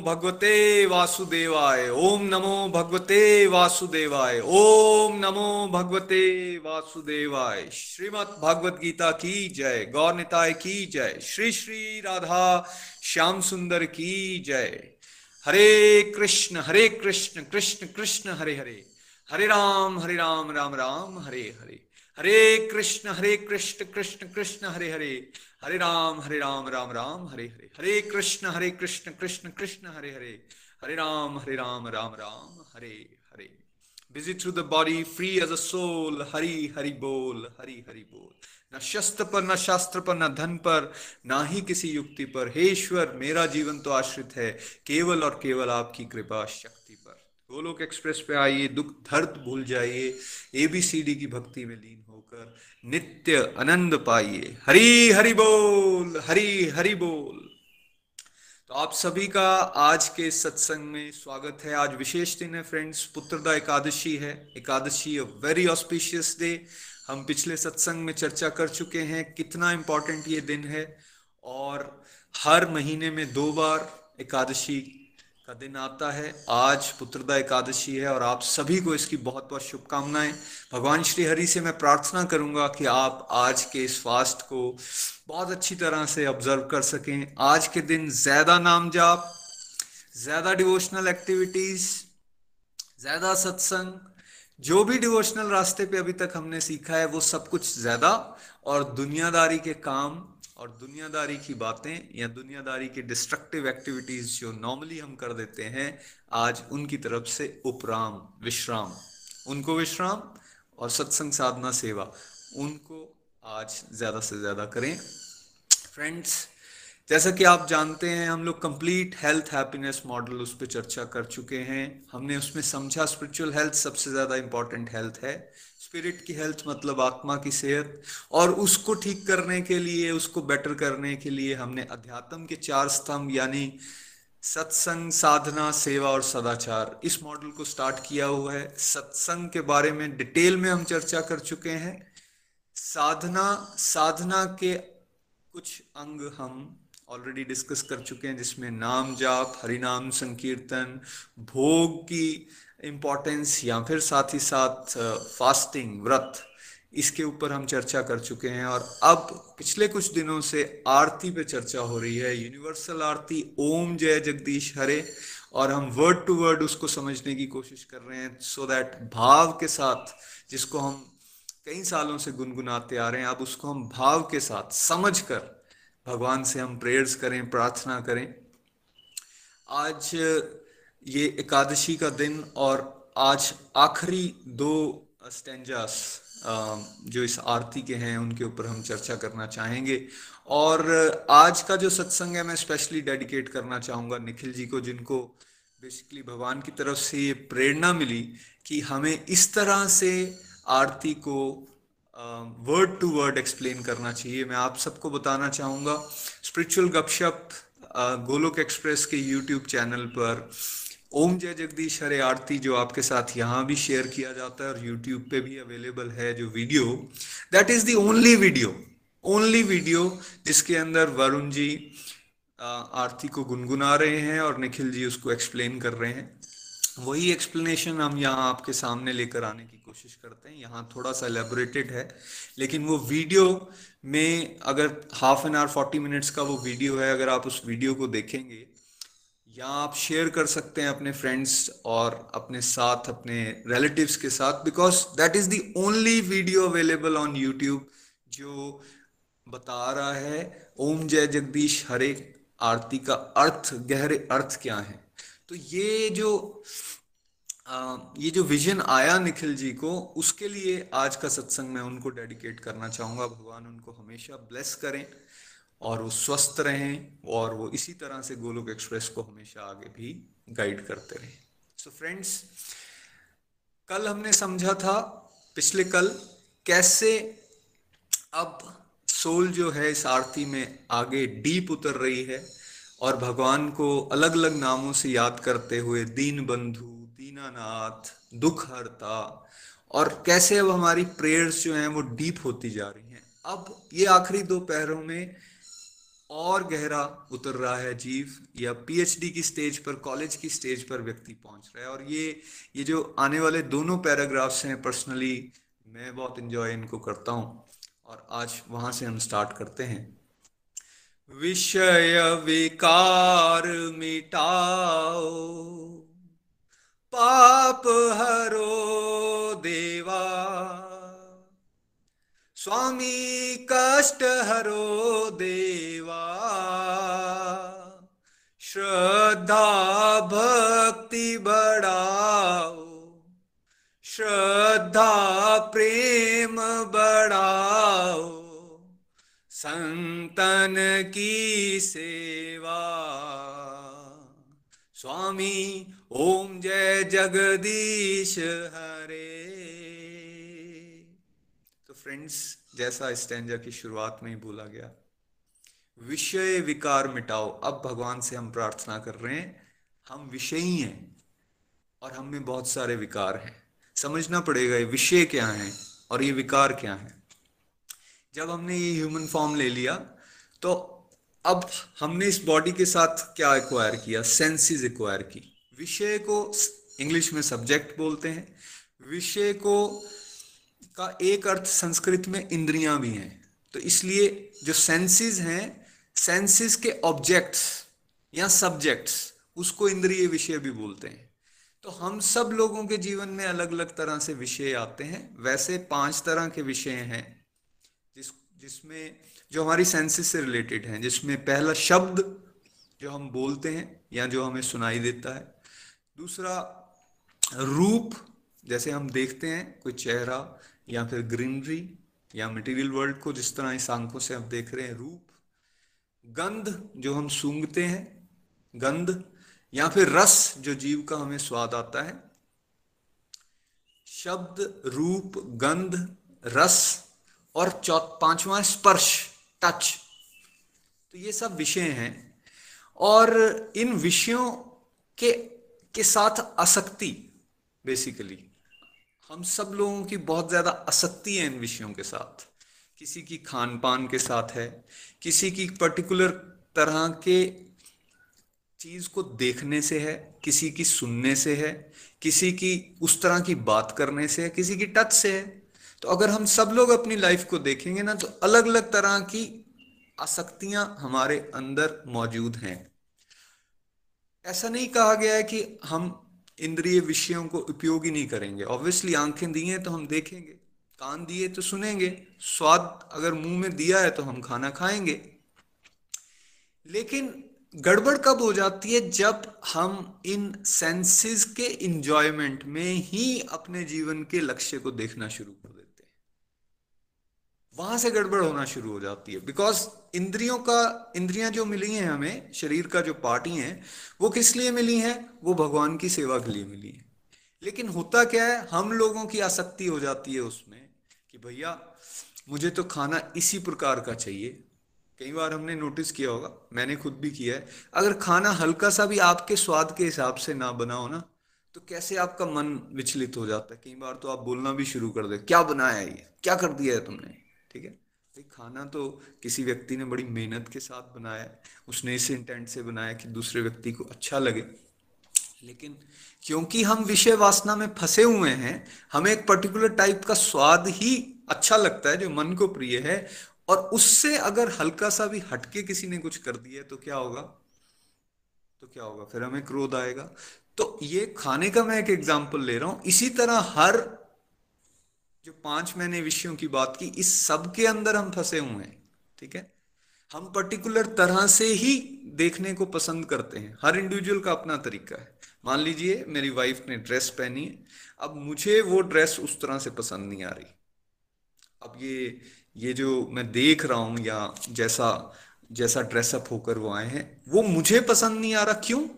भगवते वासुदेवाय। ओम नमो भगवते वासुदेवाय। ओम नमो भगवते वासुदेवाय। श्रीमद् भगवत गीता की जय। गौर निताय की जय। श्री श्री राधा श्याम सुंदर की जय। हरे कृष्ण हरे कृष्ण कृष्ण कृष्ण, हरे हरे। हरे राम हरे राम राम राम, हरे हरे। हरे कृष्ण हरे कृष्ण कृष्ण कृष्ण, हरे हरे। हरे राम हरे राम राम राम, हरे हरे। हरे कृष्ण हरे कृष्ण कृष्ण कृष्ण, हरे हरे। हरे राम हरे Ram Ram Ram, Hare Hare. Busy through the body, free as a soul, Hari Hari बोल, हरि हरि बोल। न शस्त्र पर, न शास्त्र पर, न धन पर, ना ही किसी युक्ति पर। हे ईश्वर, मेरा जीवन तो आश्रित है, केवल और केवल आपकी कृपा शक्ति पर। गोलोक एक्सप्रेस पे आइए, दुख, दर्द भूल जाइए। एबीसीडी की भक्ति में लीन होकर नित्य आनंद पाइए। हरि हरि बोल, हरि हरि बोल। तो आप सभी का आज के सत्संग में स्वागत है। आज विशेष दिन है फ्रेंड्स। पुत्रदा एकादशी है। Ekadashi a very auspicious day हम पिछले सत्संग में चर्चा कर चुके हैं कितना इंपॉर्टेंट ये दिन है। और हर महीने में दो बार एकादशी का दिन आता है। आज पुत्रदा एकादशी है और आप सभी को इसकी बहुत बहुत शुभकामनाएँ। भगवान श्री हरि से मैं प्रार्थना करूँगा कि आप आज के इस फास्ट को बहुत अच्छी तरह से ऑब्ज़र्व कर सकें। आज के दिन ज़्यादा नाम जाप ज़्यादा डिवोशनल एक्टिविटीज़ ज़्यादा सत्संग, जो भी डिवोशनल रास्ते पे अभी तक हमने सीखा है, वो सब कुछ ज़्यादा और दुनियादारी के काम और दुनियादारी की बातें या दुनियादारी के डिस्ट्रक्टिव एक्टिविटीज़ जो नॉर्मली हम कर देते हैं, आज उनकी तरफ़ से उपराम, विश्राम। उनको विश्राम और सत्संग साधना सेवा, उनको आज ज़्यादा से ज़्यादा करें। फ्रेंड्स जैसा कि आप जानते हैं, हम लोग कंप्लीट हेल्थ हैप्पीनेस मॉडल उस पर चर्चा कर चुके हैं। हमने उसमें समझा स्पिरिचुअल हेल्थ सबसे ज़्यादा इंपॉर्टेंट हेल्थ है। स्पिरिट की हेल्थ मतलब आत्मा की सेहत, और उसको ठीक करने के लिए, उसको बेटर करने के लिए हमने अध्यात्म के चार स्तंभ, यानी सत्संग, साधना, सेवा और सदाचार, इस मॉडल को स्टार्ट किया हुआ है। सत्संग के बारे में डिटेल में हम चर्चा कर चुके हैं। साधना साधना के कुछ अंग हम ऑलरेडी डिस्कस कर चुके हैं, जिसमें नाम जाप, हरिनाम, संकीर्तन, भोग की इम्पोर्टेंस या फिर साथ ही साथ फास्टिंग व्रत, इसके ऊपर हम चर्चा कर चुके हैं। और अब पिछले कुछ दिनों से आरती पे चर्चा हो रही है। यूनिवर्सल आरती, ओम जय जगदीश हरे। और हम वर्ड टू वर्ड उसको समझने की कोशिश कर रहे हैं सो so दैट भाव के साथ, जिसको हम कई सालों से गुनगुनाते आ रहे हैं, अब उसको हम भाव के साथ समझ कर भगवान से हम प्रेयर्स करें, प्रार्थना करें। आज ये एकादशी का दिन और आज आखिरी दो स्टेंजास जो इस आरती के हैं, उनके ऊपर हम चर्चा करना चाहेंगे। और आज का जो सत्संग है, मैं स्पेशली डेडिकेट करना चाहूँगा निखिल जी को, जिनको बेसिकली भगवान की तरफ़ से ये प्रेरणा मिली कि हमें इस तरह से आरती को वर्ड टू वर्ड एक्सप्लेन करना चाहिए। मैं आप सबको बताना चाहूँगा स्पिरिचुअल गपशप गोलोक एक्सप्रेस के यूट्यूब चैनल पर ओम जय जगदीश, हरे आरती जो आपके साथ यहाँ भी शेयर किया जाता है और यूट्यूब पे भी अवेलेबल है जो video that is the only video only video जिसके अंदर वरुण जी आरती को गुनगुना रहे हैं और निखिल जी उसको एक्सप्लेन कर रहे हैं. वही एक्सप्लेनेशन हम यहाँ आपके सामने लेकर आने की कोशिश करते हैं. यहाँ थोड़ा सा एलेबोरेटेड है, लेकिन वो वीडियो में अगर half an hour forty minutes का वो वीडियो है, अगर आप उस वीडियो को देखेंगे या आप शेयर कर सकते हैं अपने फ्रेंड्स और अपने साथ अपने रिलेटिव्स के साथ because that is the only video available on YouTube जो बता रहा है ओम जय जगदीश हरे आरती का अर्थ गहरे अर्थ क्या है? तो ये जो आ, ये जो विजन आया निखिल जी को उसके लिए आज का सत्संग मैं उनको डेडिकेट करना चाहूँगा। भगवान उनको हमेशा ब्लेस करें। और वो स्वस्थ रहें और वो इसी तरह से गोलोक एक्सप्रेस को हमेशा आगे भी गाइड करते रहें। सो फ्रेंड्स कल हमने समझा था पिछले कल कैसे अब सोल जो है इस आरती में आगे डीप उतर रही है और भगवान को अलग अलग नामों से याद करते हुए दीन बंधु, दीनानाथ दुख हरता और कैसे अब हमारी प्रेयर्स जो हैं वो डीप होती जा रही हैं। अब ये आखिरी दो पैरों में और गहरा उतर रहा है जीव या पीएचडी की स्टेज पर कॉलेज की स्टेज पर व्यक्ति पहुँच रहा है। और ये ये जो आने वाले दोनों पैराग्राफ्स हैं पर्सनली मैं बहुत इंजॉय इनको करता हूँ। और आज वहाँ से हम स्टार्ट करते हैं। विषय विकार मिटाओ, पाप हरो देवा। स्वामी कष्ट हरो देवा। श्रद्धा भक्ति बढ़ाओ। श्रद्धा प्रेम बढ़ाओ। संतन की सेवा। स्वामी, ओम जय जगदीश हरे। तो फ्रेंड्स जैसा स्टैंडा की शुरुआत में ही बोला गया। विषय विकार मिटाओ। अब भगवान से हम प्रार्थना कर रहे हैं। हम विषयी हैं और हम में बहुत सारे विकार हैं। समझना पड़ेगा ये विषय क्या है और ये विकार क्या है। जब हमने ये ह्यूमन फॉर्म ले लिया तो अब हमने इस बॉडी के साथ क्या एक्वायर किया? सेंसेस एक्वायर की। विषय को इंग्लिश में सब्जेक्ट बोलते हैं। विषय को का एक अर्थ संस्कृत में इंद्रियाँ भी हैं। तो इसलिए जो सेंसेस हैं सेंसेस के ऑब्जेक्ट्स या सब्जेक्ट्स उसको इंद्रिय विषय भी बोलते हैं। तो हम सब लोगों के जीवन में अलग अलग तरह से विषय आते हैं। वैसे पाँच तरह के विषय हैं, जिस, जिसमें जो हमारी सेंसेस से रिलेटेड हैं, जिसमें पहला शब्द जो हम बोलते हैं या जो हमें सुनाई देता है। दूसरा रूप, जैसे हम देखते हैं, कोई चेहरा या फिर ग्रीनरी या मटेरियल वर्ल्ड को जिस तरह इस आँखों से हम देख रहे हैं, रूप, गंध जो हम सूंघते हैं, गंध या फिर रस जो जीव का हमें स्वाद आता है, शब्द, रूप, गंध, रस और चौथ पांचवा स्पर्श टच तो ये सब विषय हैं और इन विषयों के के साथ आसक्ति बेसिकली हम सब लोगों की बहुत ज़्यादा आसक्ति है इन विषयों के साथ। किसी की खान पान के साथ है, किसी की पर्टिकुलर तरह के चीज़ को देखने से है, किसी की सुनने से है, किसी की उस तरह की बात करने से है, किसी की टच से है। तो अगर हम सब लोग अपनी लाइफ को देखेंगे ना तो अलग अलग तरह की आसक्तियाँ हमारे अंदर मौजूद हैं। ऐसा नहीं कहा गया है कि हम इंद्रिय विषयों को उपयोगी नहीं करेंगे। ऑब्वियसली आँखें दी हैं तो हम देखेंगे। कान दिए तो सुनेंगे। स्वाद अगर मुँह में दिया है तो हम खाना खाएँगे। लेकिन गड़बड़ कब हो जाती है जब हम इन सेंसेस के इंजॉयमेंट में ही अपने जीवन के लक्ष्य को देखना शुरू कर वहाँ से गड़बड़ होना शुरू हो जाती है। बिकॉज़ इंद्रियों का, इंद्रियाँ जो मिली हैं हमें, शरीर का जो पार्टी है, वो किस लिए मिली हैं? वो भगवान की सेवा के लिए मिली है। लेकिन होता क्या है, हम लोगों की आसक्ति हो जाती है उसमें कि भैया, मुझे तो खाना इसी प्रकार का चाहिए। कई बार हमने नोटिस किया होगा, मैंने खुद भी किया है। अगर खाना हल्का सा भी आपके स्वाद के हिसाब से ना बना हो ना तो कैसे आपका मन विचलित हो जाता है? कई बार तो आप बोलना भी शुरू कर दे, क्या बनाया है ये? क्या कर दिया है तुमने? ठीक है? खाना तो किसी व्यक्ति ने बड़ी मेहनत के साथ बनाया उसने इस इंटेंट से बनाया कि दूसरे व्यक्ति को अच्छा लगे। लेकिन क्योंकि हम विषय वासना में फंसे हुए हैं, हमें एक पर्टिकुलर टाइप का स्वाद ही अच्छा लगता है, जो मन को प्रिय है, और उससे अगर हल्का सा भी हटके किसी ने कुछ कर दिया तो क्या होगा? तो क्या होगा? फिर हमें क्रोध आएगा। तो ये खाने का मैं एक एग्ज़ाम्पल ले रहा हूँ। इसी तरह हर जो पाँच मैंने विषयों की बात की, इस सब के अंदर हम फंसे हुए हैं, ठीक है? हम पर्टिकुलर तरह से ही देखने को पसंद करते हैं। हर इंडिविजुअल का अपना तरीका है। मान लीजिए, मेरी वाइफ ने ड्रेस पहनी है। अब मुझे वो ड्रेस उस तरह से पसंद नहीं आ रही। अब ये ये जो मैं देख रहा हूँ या जैसा जैसा ड्रेसअप होकर वो आए हैं, वो मुझे पसंद नहीं आ रहा। क्यों?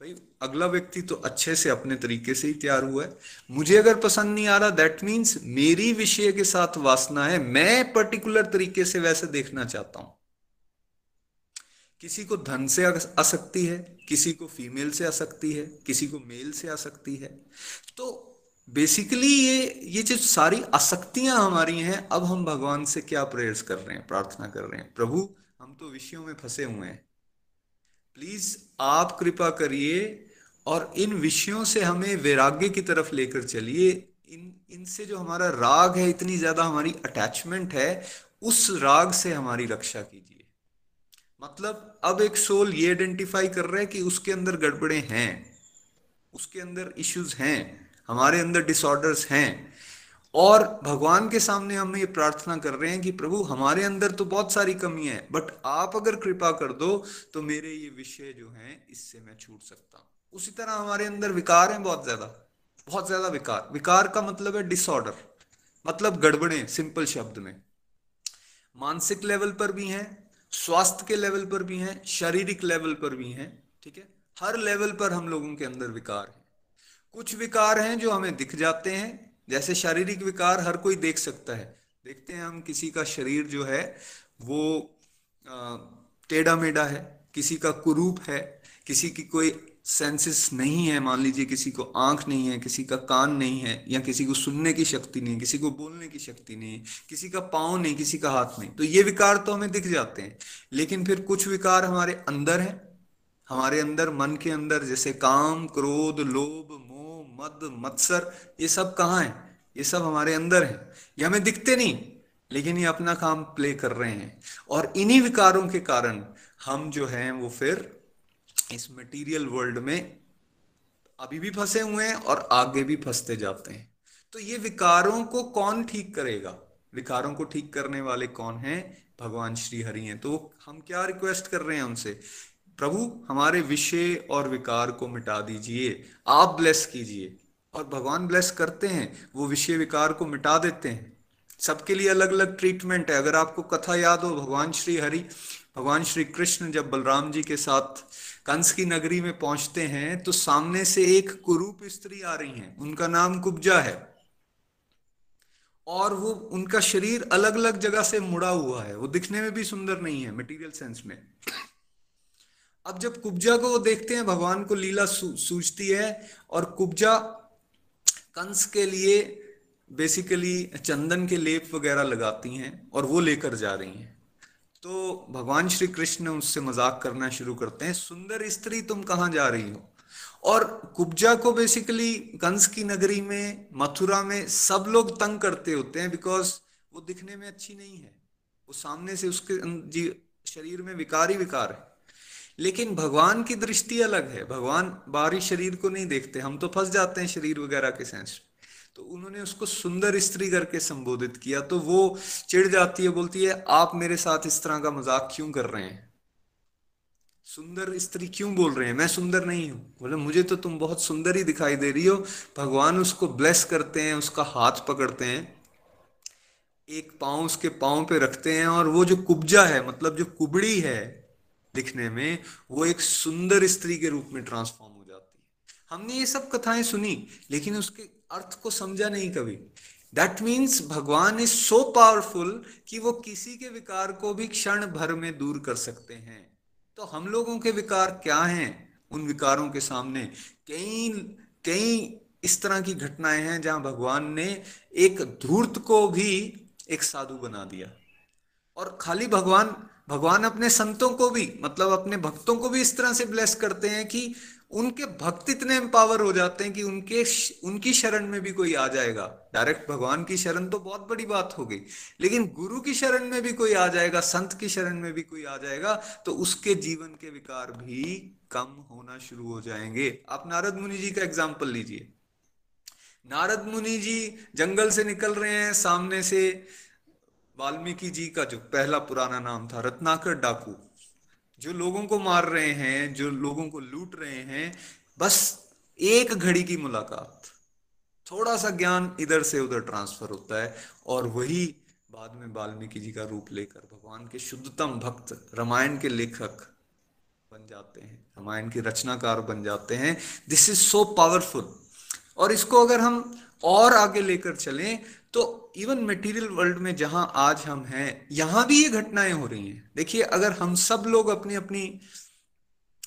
भाई, अगला व्यक्ति तो अच्छे से अपने तरीके से ही तैयार हुआ है। मुझे अगर पसंद नहीं आ रहा दैट मीन्स मेरी विषय के साथ वासना है। मैं पर्टिकुलर तरीके से वैसे देखना चाहता हूँ। किसी को धन से आ सकती है, किसी को फीमेल से आ सकती है, किसी को मेल से आ सकती है। तो बेसिकली ये ये जो सारी आसक्तियाँ हमारी हैं, अब हम भगवान से क्या प्रेयर्स कर रहे हैं, प्रार्थना कर रहे हैं, प्रभु, हम तो विषयों में फंसे हुए हैं। प्लीज़ आप कृपा करिए और इन विषयों से हमें वैराग्य की तरफ़ लेकर चलिए। इन, इनसे जो हमारा राग है, इतनी ज़्यादा हमारी अटैचमेंट है, उस राग से हमारी रक्षा कीजिए। मतलब अब एक सोल ये आइडेंटिफाई कर रहा है कि उसके अंदर गड़बड़े हैं, उसके अंदर इश्यूज़ हैं, हमारे अंदर डिसऑर्डर्स हैं और भगवान के सामने हम ये प्रार्थना कर रहे हैं कि प्रभु, हमारे अंदर तो बहुत सारी कमी है बट आप अगर कृपा कर दो तो मेरे ये विषय जो हैं, इससे मैं छूट सकता हूँ। उसी तरह हमारे अंदर विकार हैं बहुत ज़्यादा बहुत ज़्यादा विकार। विकार का मतलब है डिसऑर्डर मतलब गड़बड़े सिंपल शब्द में। मानसिक लेवल पर भी हैं, स्वास्थ्य के लेवल पर भी हैं, शारीरिक लेवल पर भी हैं, ठीक है? हर लेवल पर हम लोगों के अंदर विकार है। कुछ विकार हैं जो हमें दिख जाते हैं जैसे शारीरिक विकार हर कोई देख सकता है। देखते हैं हम किसी का शरीर जो है, वो टेढ़ा मेढ़ा है, किसी का कुरूप है, किसी की कोई सेंसेस नहीं है, मान लीजिए किसी को आँख नहीं है, किसी का कान नहीं है, या किसी को सुनने की शक्ति नहीं किसी को बोलने की शक्ति नहीं किसी का पाँव नहीं, किसी का हाथ नहीं तो ये विकार तो हमें दिख जाते हैं। लेकिन फिर कुछ विकार हमारे अंदर है, हमारे अंदर, मन के अंदर, जैसे काम, क्रोध, लोभ मद, मत्सर, ये सब कहाँ है? ये सब हमारे अंदर है। ये हमें दिखते नहीं, लेकिन ये अपना काम प्ले कर रहे हैं। और इन्हीं विकारों के कारण हम जो हैं, वो फिर इस मटेरियल वर्ल्ड में अभी भी फंसे हुए हैं और आगे भी फंसते जाते हैं। तो ये विकारों को कौन ठीक करेगा? विकारों को ठीक करने वाले कौन हैं? भगवान श्री हरि हैं। तो हम क्या रिक्वेस्ट कर रहे हैं उनसे? प्रभु, हमारे विषय और विकार को मिटा दीजिए। आप ब्लेस कीजिए। और भगवान ब्लेस करते हैं, वो विषय विकार को मिटा देते हैं। सबके लिए अलग अलग ट्रीटमेंट है। अगर आपको कथा याद हो, भगवान श्री हरि, भगवान श्री कृष्ण जब बलराम जी के साथ कंस की नगरी में पहुँचते हैं तो सामने से एक कुरूप स्त्री आ रही हैं। उनका नाम कुब्जा है। और वो, उनका शरीर अलग अलग जगह से मुड़ा हुआ है। वो दिखने में भी सुंदर नहीं है मटेरियल सेंस में। अब जब कुब्जा को देखते हैं, भगवान को लीला सूझती है और कुब्जा कंस के लिए बेसिकली चंदन के लेप वगैरह लगाती हैं और वो लेकर जा रही हैं। तो भगवान श्री कृष्ण उससे मज़ाक करना शुरू करते हैं, सुंदर स्त्री तुम कहाँ जा रही हो? और कुब्जा को बेसिकली कंस की नगरी में, मथुरा में सब लोग तंग करते होते हैं बिकॉज़ वो दिखने में अच्छी नहीं है। वो सामने से उसके जी, शरीर में विकार ही विकार है। लेकिन भगवान की दृष्टि अलग है। भगवान बाहरी शरीर को नहीं देखते। हम तो फंस जाते हैं शरीर वगैरह के सेंस तो उन्होंने उसको सुंदर स्त्री करके संबोधित किया। तो वो चिढ़ जाती है, बोलती है, आप मेरे साथ इस तरह का मज़ाक क्यों कर रहे हैं? सुंदर स्त्री क्यों बोल रहे हैं? मैं सुंदर नहीं हूँ। बोले, मुझे तो तुम बहुत सुंदर ही दिखाई दे रही हो। भगवान उसको ब्लेस करते हैं, उसका हाथ पकड़ते हैं, एक पाँव उसके पाँव पे रखते हैं और वो जो कुब्जा है मतलब जो कुबड़ी है दिखने में, वो एक सुंदर स्त्री के रूप में ट्रांसफॉर्म हो जाती है। हमने ये सब कथाएँ सुनी, लेकिन उसके अर्थ को समझा नहीं कभी। दैट मीन्स भगवान इज़ सो पावरफुल कि वो किसी के विकार को भी क्षण भर में दूर कर सकते हैं। तो हम लोगों के विकार क्या हैं? उन विकारों के सामने कई कई इस तरह की घटनाएँ हैं जहाँ भगवान ने एक धूर्त को भी एक साधु बना दिया। और खाली भगवान भगवान अपने संतों को भी मतलब अपने भक्तों को भी इस तरह से ब्लेस करते हैं कि उनके भक्त इतने एम्पावर हो जाते हैं कि उनके उनकी शरण में भी कोई आ जाएगा। डायरेक्ट भगवान की शरण तो बहुत बड़ी बात हो गई, लेकिन गुरु की शरण में भी कोई आ जाएगा, संत की शरण में भी कोई आ जाएगा तो उसके जीवन के विकार भी कम होना शुरू हो जाएँगे। आप नारद मुनि जी का एग्ज़ाम्पल लीजिए। नारद मुनि जी जंगल से निकल रहे हैं, सामने से वाल्मीकि जी का जो पहला पुराना नाम था रत्नाकर डाकू, जो लोगों को मार रहे हैं, जो लोगों को लूट रहे हैं, बस एक घड़ी की मुलाकात। थोड़ा सा ज्ञान इधर से उधर ट्रांसफ़र होता है और वही बाद में वाल्मीकि जी का रूप लेकर भगवान के शुद्धतम भक्त, रामायण के लेखक बन जाते हैं, रामायण के रचनाकार बन जाते हैं। दिस इज़ सो पावरफुल और इसको अगर हम और आगे लेकर चलें तो इवन मटेरियल वर्ल्ड में जहाँ आज हम हैं, यहाँ भी ये घटनाएँ हो रही हैं। देखिए, अगर हम सब लोग अपनी अपनी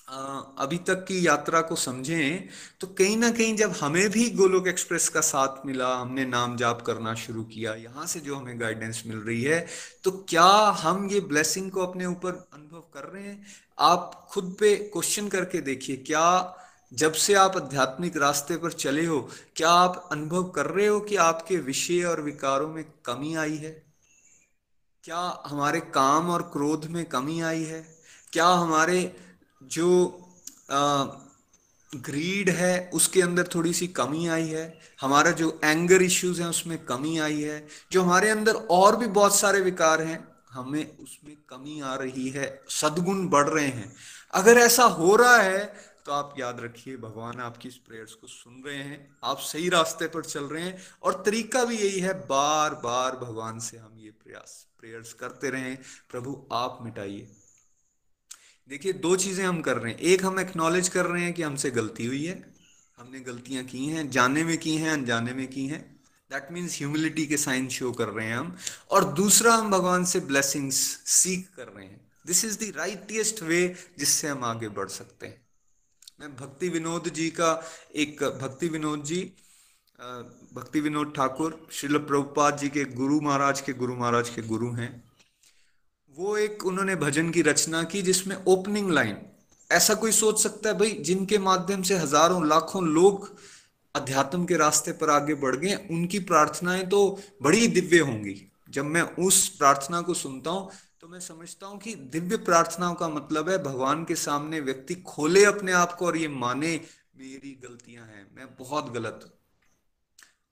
अभी तक की यात्रा को समझें तो कहीं ना कहीं जब हमें भी गोलोक एक्सप्रेस का साथ मिला, हमने नाम जाप करना शुरू किया, यहाँ से जो हमें गाइडेंस मिल रही है तो क्या हम ये ब्लेसिंग को अपने ऊपर अनुभव कर रहे हैं? आप खुद पे क्वेश्चन करके देखिए, क्या जब से आप आध्यात्मिक रास्ते पर चले हो क्या आप अनुभव कर रहे हो कि आपके विषय और विकारों में कमी आई है? क्या हमारे काम और क्रोध में कमी आई है? क्या हमारे जो आ, ग्रीड है उसके अंदर थोड़ी सी कमी आई है? हमारा जो एंगर इश्यूज़ है उसमें कमी आई है? जो हमारे अंदर और भी बहुत सारे विकार हैं हमें उसमें कमी आ रही है सदगुण बढ़ रहे हैं। अगर ऐसा हो रहा है तो आप याद रखिए, भगवान आपकी इस प्रेयर्स को सुन रहे हैं, आप सही रास्ते पर चल रहे हैं और तरीका भी यही है बार बार भगवान से हम ये प्रयास प्रेयर्स करते रहें। प्रभु, आप मिटाइए। देखिए, दो चीज़ें हम कर रहे हैं। एक, हम एक्नॉलेज कर रहे हैं कि हमसे गलती हुई है। हमने गलतियाँ की हैं, जाने में की हैं, अनजाने में की हैं। दैट मीन्स ह्यूमिलिटी के साइन शो कर रहे हैं हम। और दूसरा, हम भगवान से ब्लेसिंग्स सीख कर रहे हैं। This is the rightest way जिससे हम आगे बढ़ सकते हैं। मैं भक्ति विनोद जी का एक भक्ति विनोद जी भक्ति विनोद ठाकुर, श्रील प्रभुपाद जी के गुरु महाराज के गुरु महाराज के गुरु हैं। वो एक उन्होंने भजन की रचना की जिसमें ओपनिंग लाइन ऐसा कोई सोच सकता है भाई जिनके माध्यम से हज़ारों, लाखों लोग अध्यात्म के रास्ते पर आगे बढ़ गए, उनकी प्रार्थनाएँ तो बड़ी दिव्य होंगी। जब मैं उस प्रार्थना को सुनता हूँ तो मैं समझता हूँ कि दिव्य प्रार्थनाओं का मतलब है भगवान के सामने व्यक्ति खोले अपने आप को और ये माने, मेरी गलतियाँ हैं, मैं बहुत गलत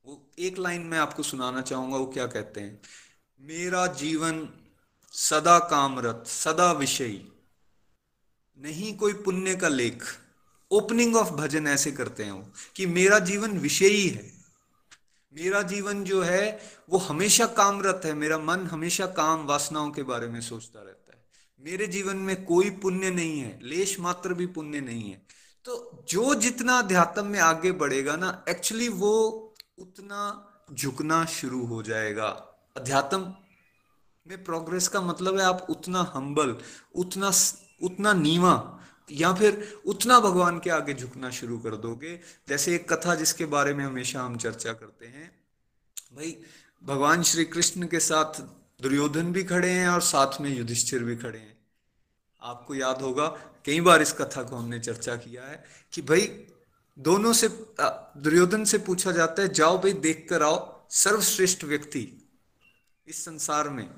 वो एक लाइन में आपको सुनाना चाहूँगा, वो क्या कहते हैं? मेरा जीवन सदा कामरत, सदा विषयी, नहीं कोई पुण्य का लेख। ओपनिंग ऑफ़ भजन ऐसे करते हैं वो, कि मेरा जीवन विषयी है। मेरा जीवन जो है, वो हमेशा कामरत है। मेरा मन हमेशा काम, वासनाओं के बारे में सोचता रहता है। मेरे जीवन में कोई पुण्य नहीं है, लेश मात्र भी पुण्य नहीं है। तो जो जितना अध्यात्म में आगे बढ़ेगा ना एक्चुअली वो उतना झुकना शुरू हो जाएगा। अध्यात्म में प्रोग्रेस का मतलब है आप उतना हम्बल उतना उतना नीवा या फिर उतना भगवान के आगे झुकना शुरू कर दोगे। जैसे एक कथा जिसके बारे में हमेशा हम चर्चा करते हैं, भाई, भगवान श्री कृष्ण के साथ दुर्योधन भी खड़े हैं और साथ में युधिष्ठिर भी खड़े हैं। आपको याद होगा, कई बार इस कथा को हमने चर्चा किया है कि भाई, दोनों से दुर्योधन से पूछा जाता है, जाओ भाई देख कर आओ, सर्वश्रेष्ठ व्यक्ति इस संसार में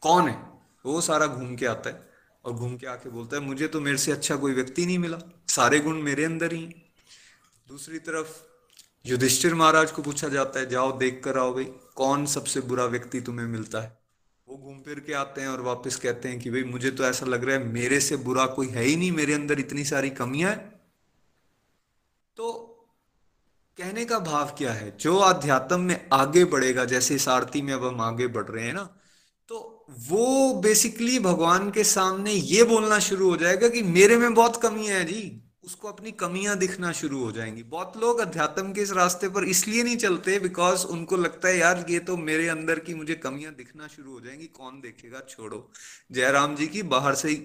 कौन है? वो सारा घूम के आता है। और घूम के आके बोलता है, मुझे तो मेरे से अच्छा कोई व्यक्ति नहीं मिला। सारे गुण मेरे अंदर ही दूसरी तरफ़ युधिष्ठिर महाराज को पूछा जाता है, जाओ देख कर आओ भाई, कौन सबसे बुरा व्यक्ति तुम्हें मिलता है? वो घूम फिर के आते हैं और वापस कहते हैं कि, भाई, मुझे तो ऐसा लग रहा है, मेरे से बुरा कोई है ही नहीं, मेरे अंदर इतनी सारी कमियाँ है। तो कहने का भाव क्या है? जो अध्यात्म में आगे बढ़ेगा, जैसे इस आरती में अब हम आगे बढ़ रहे हैं ना वो बेसिकली भगवान के सामने ये बोलना शुरू हो जाएगा कि मेरे में बहुत कमियाँ है जी। उसको अपनी कमियाँ दिखना शुरू हो जाएँगी। बहुत लोग अध्यात्म के इस रास्ते पर इसलिए नहीं चलते बिकॉज़ उनको लगता है, यार, ये तो मेरे अंदर की मुझे कमियाँ दिखना शुरू हो जाएँगी। कौन देखेगा? छोड़ो। जयराम जी की बाहर से ही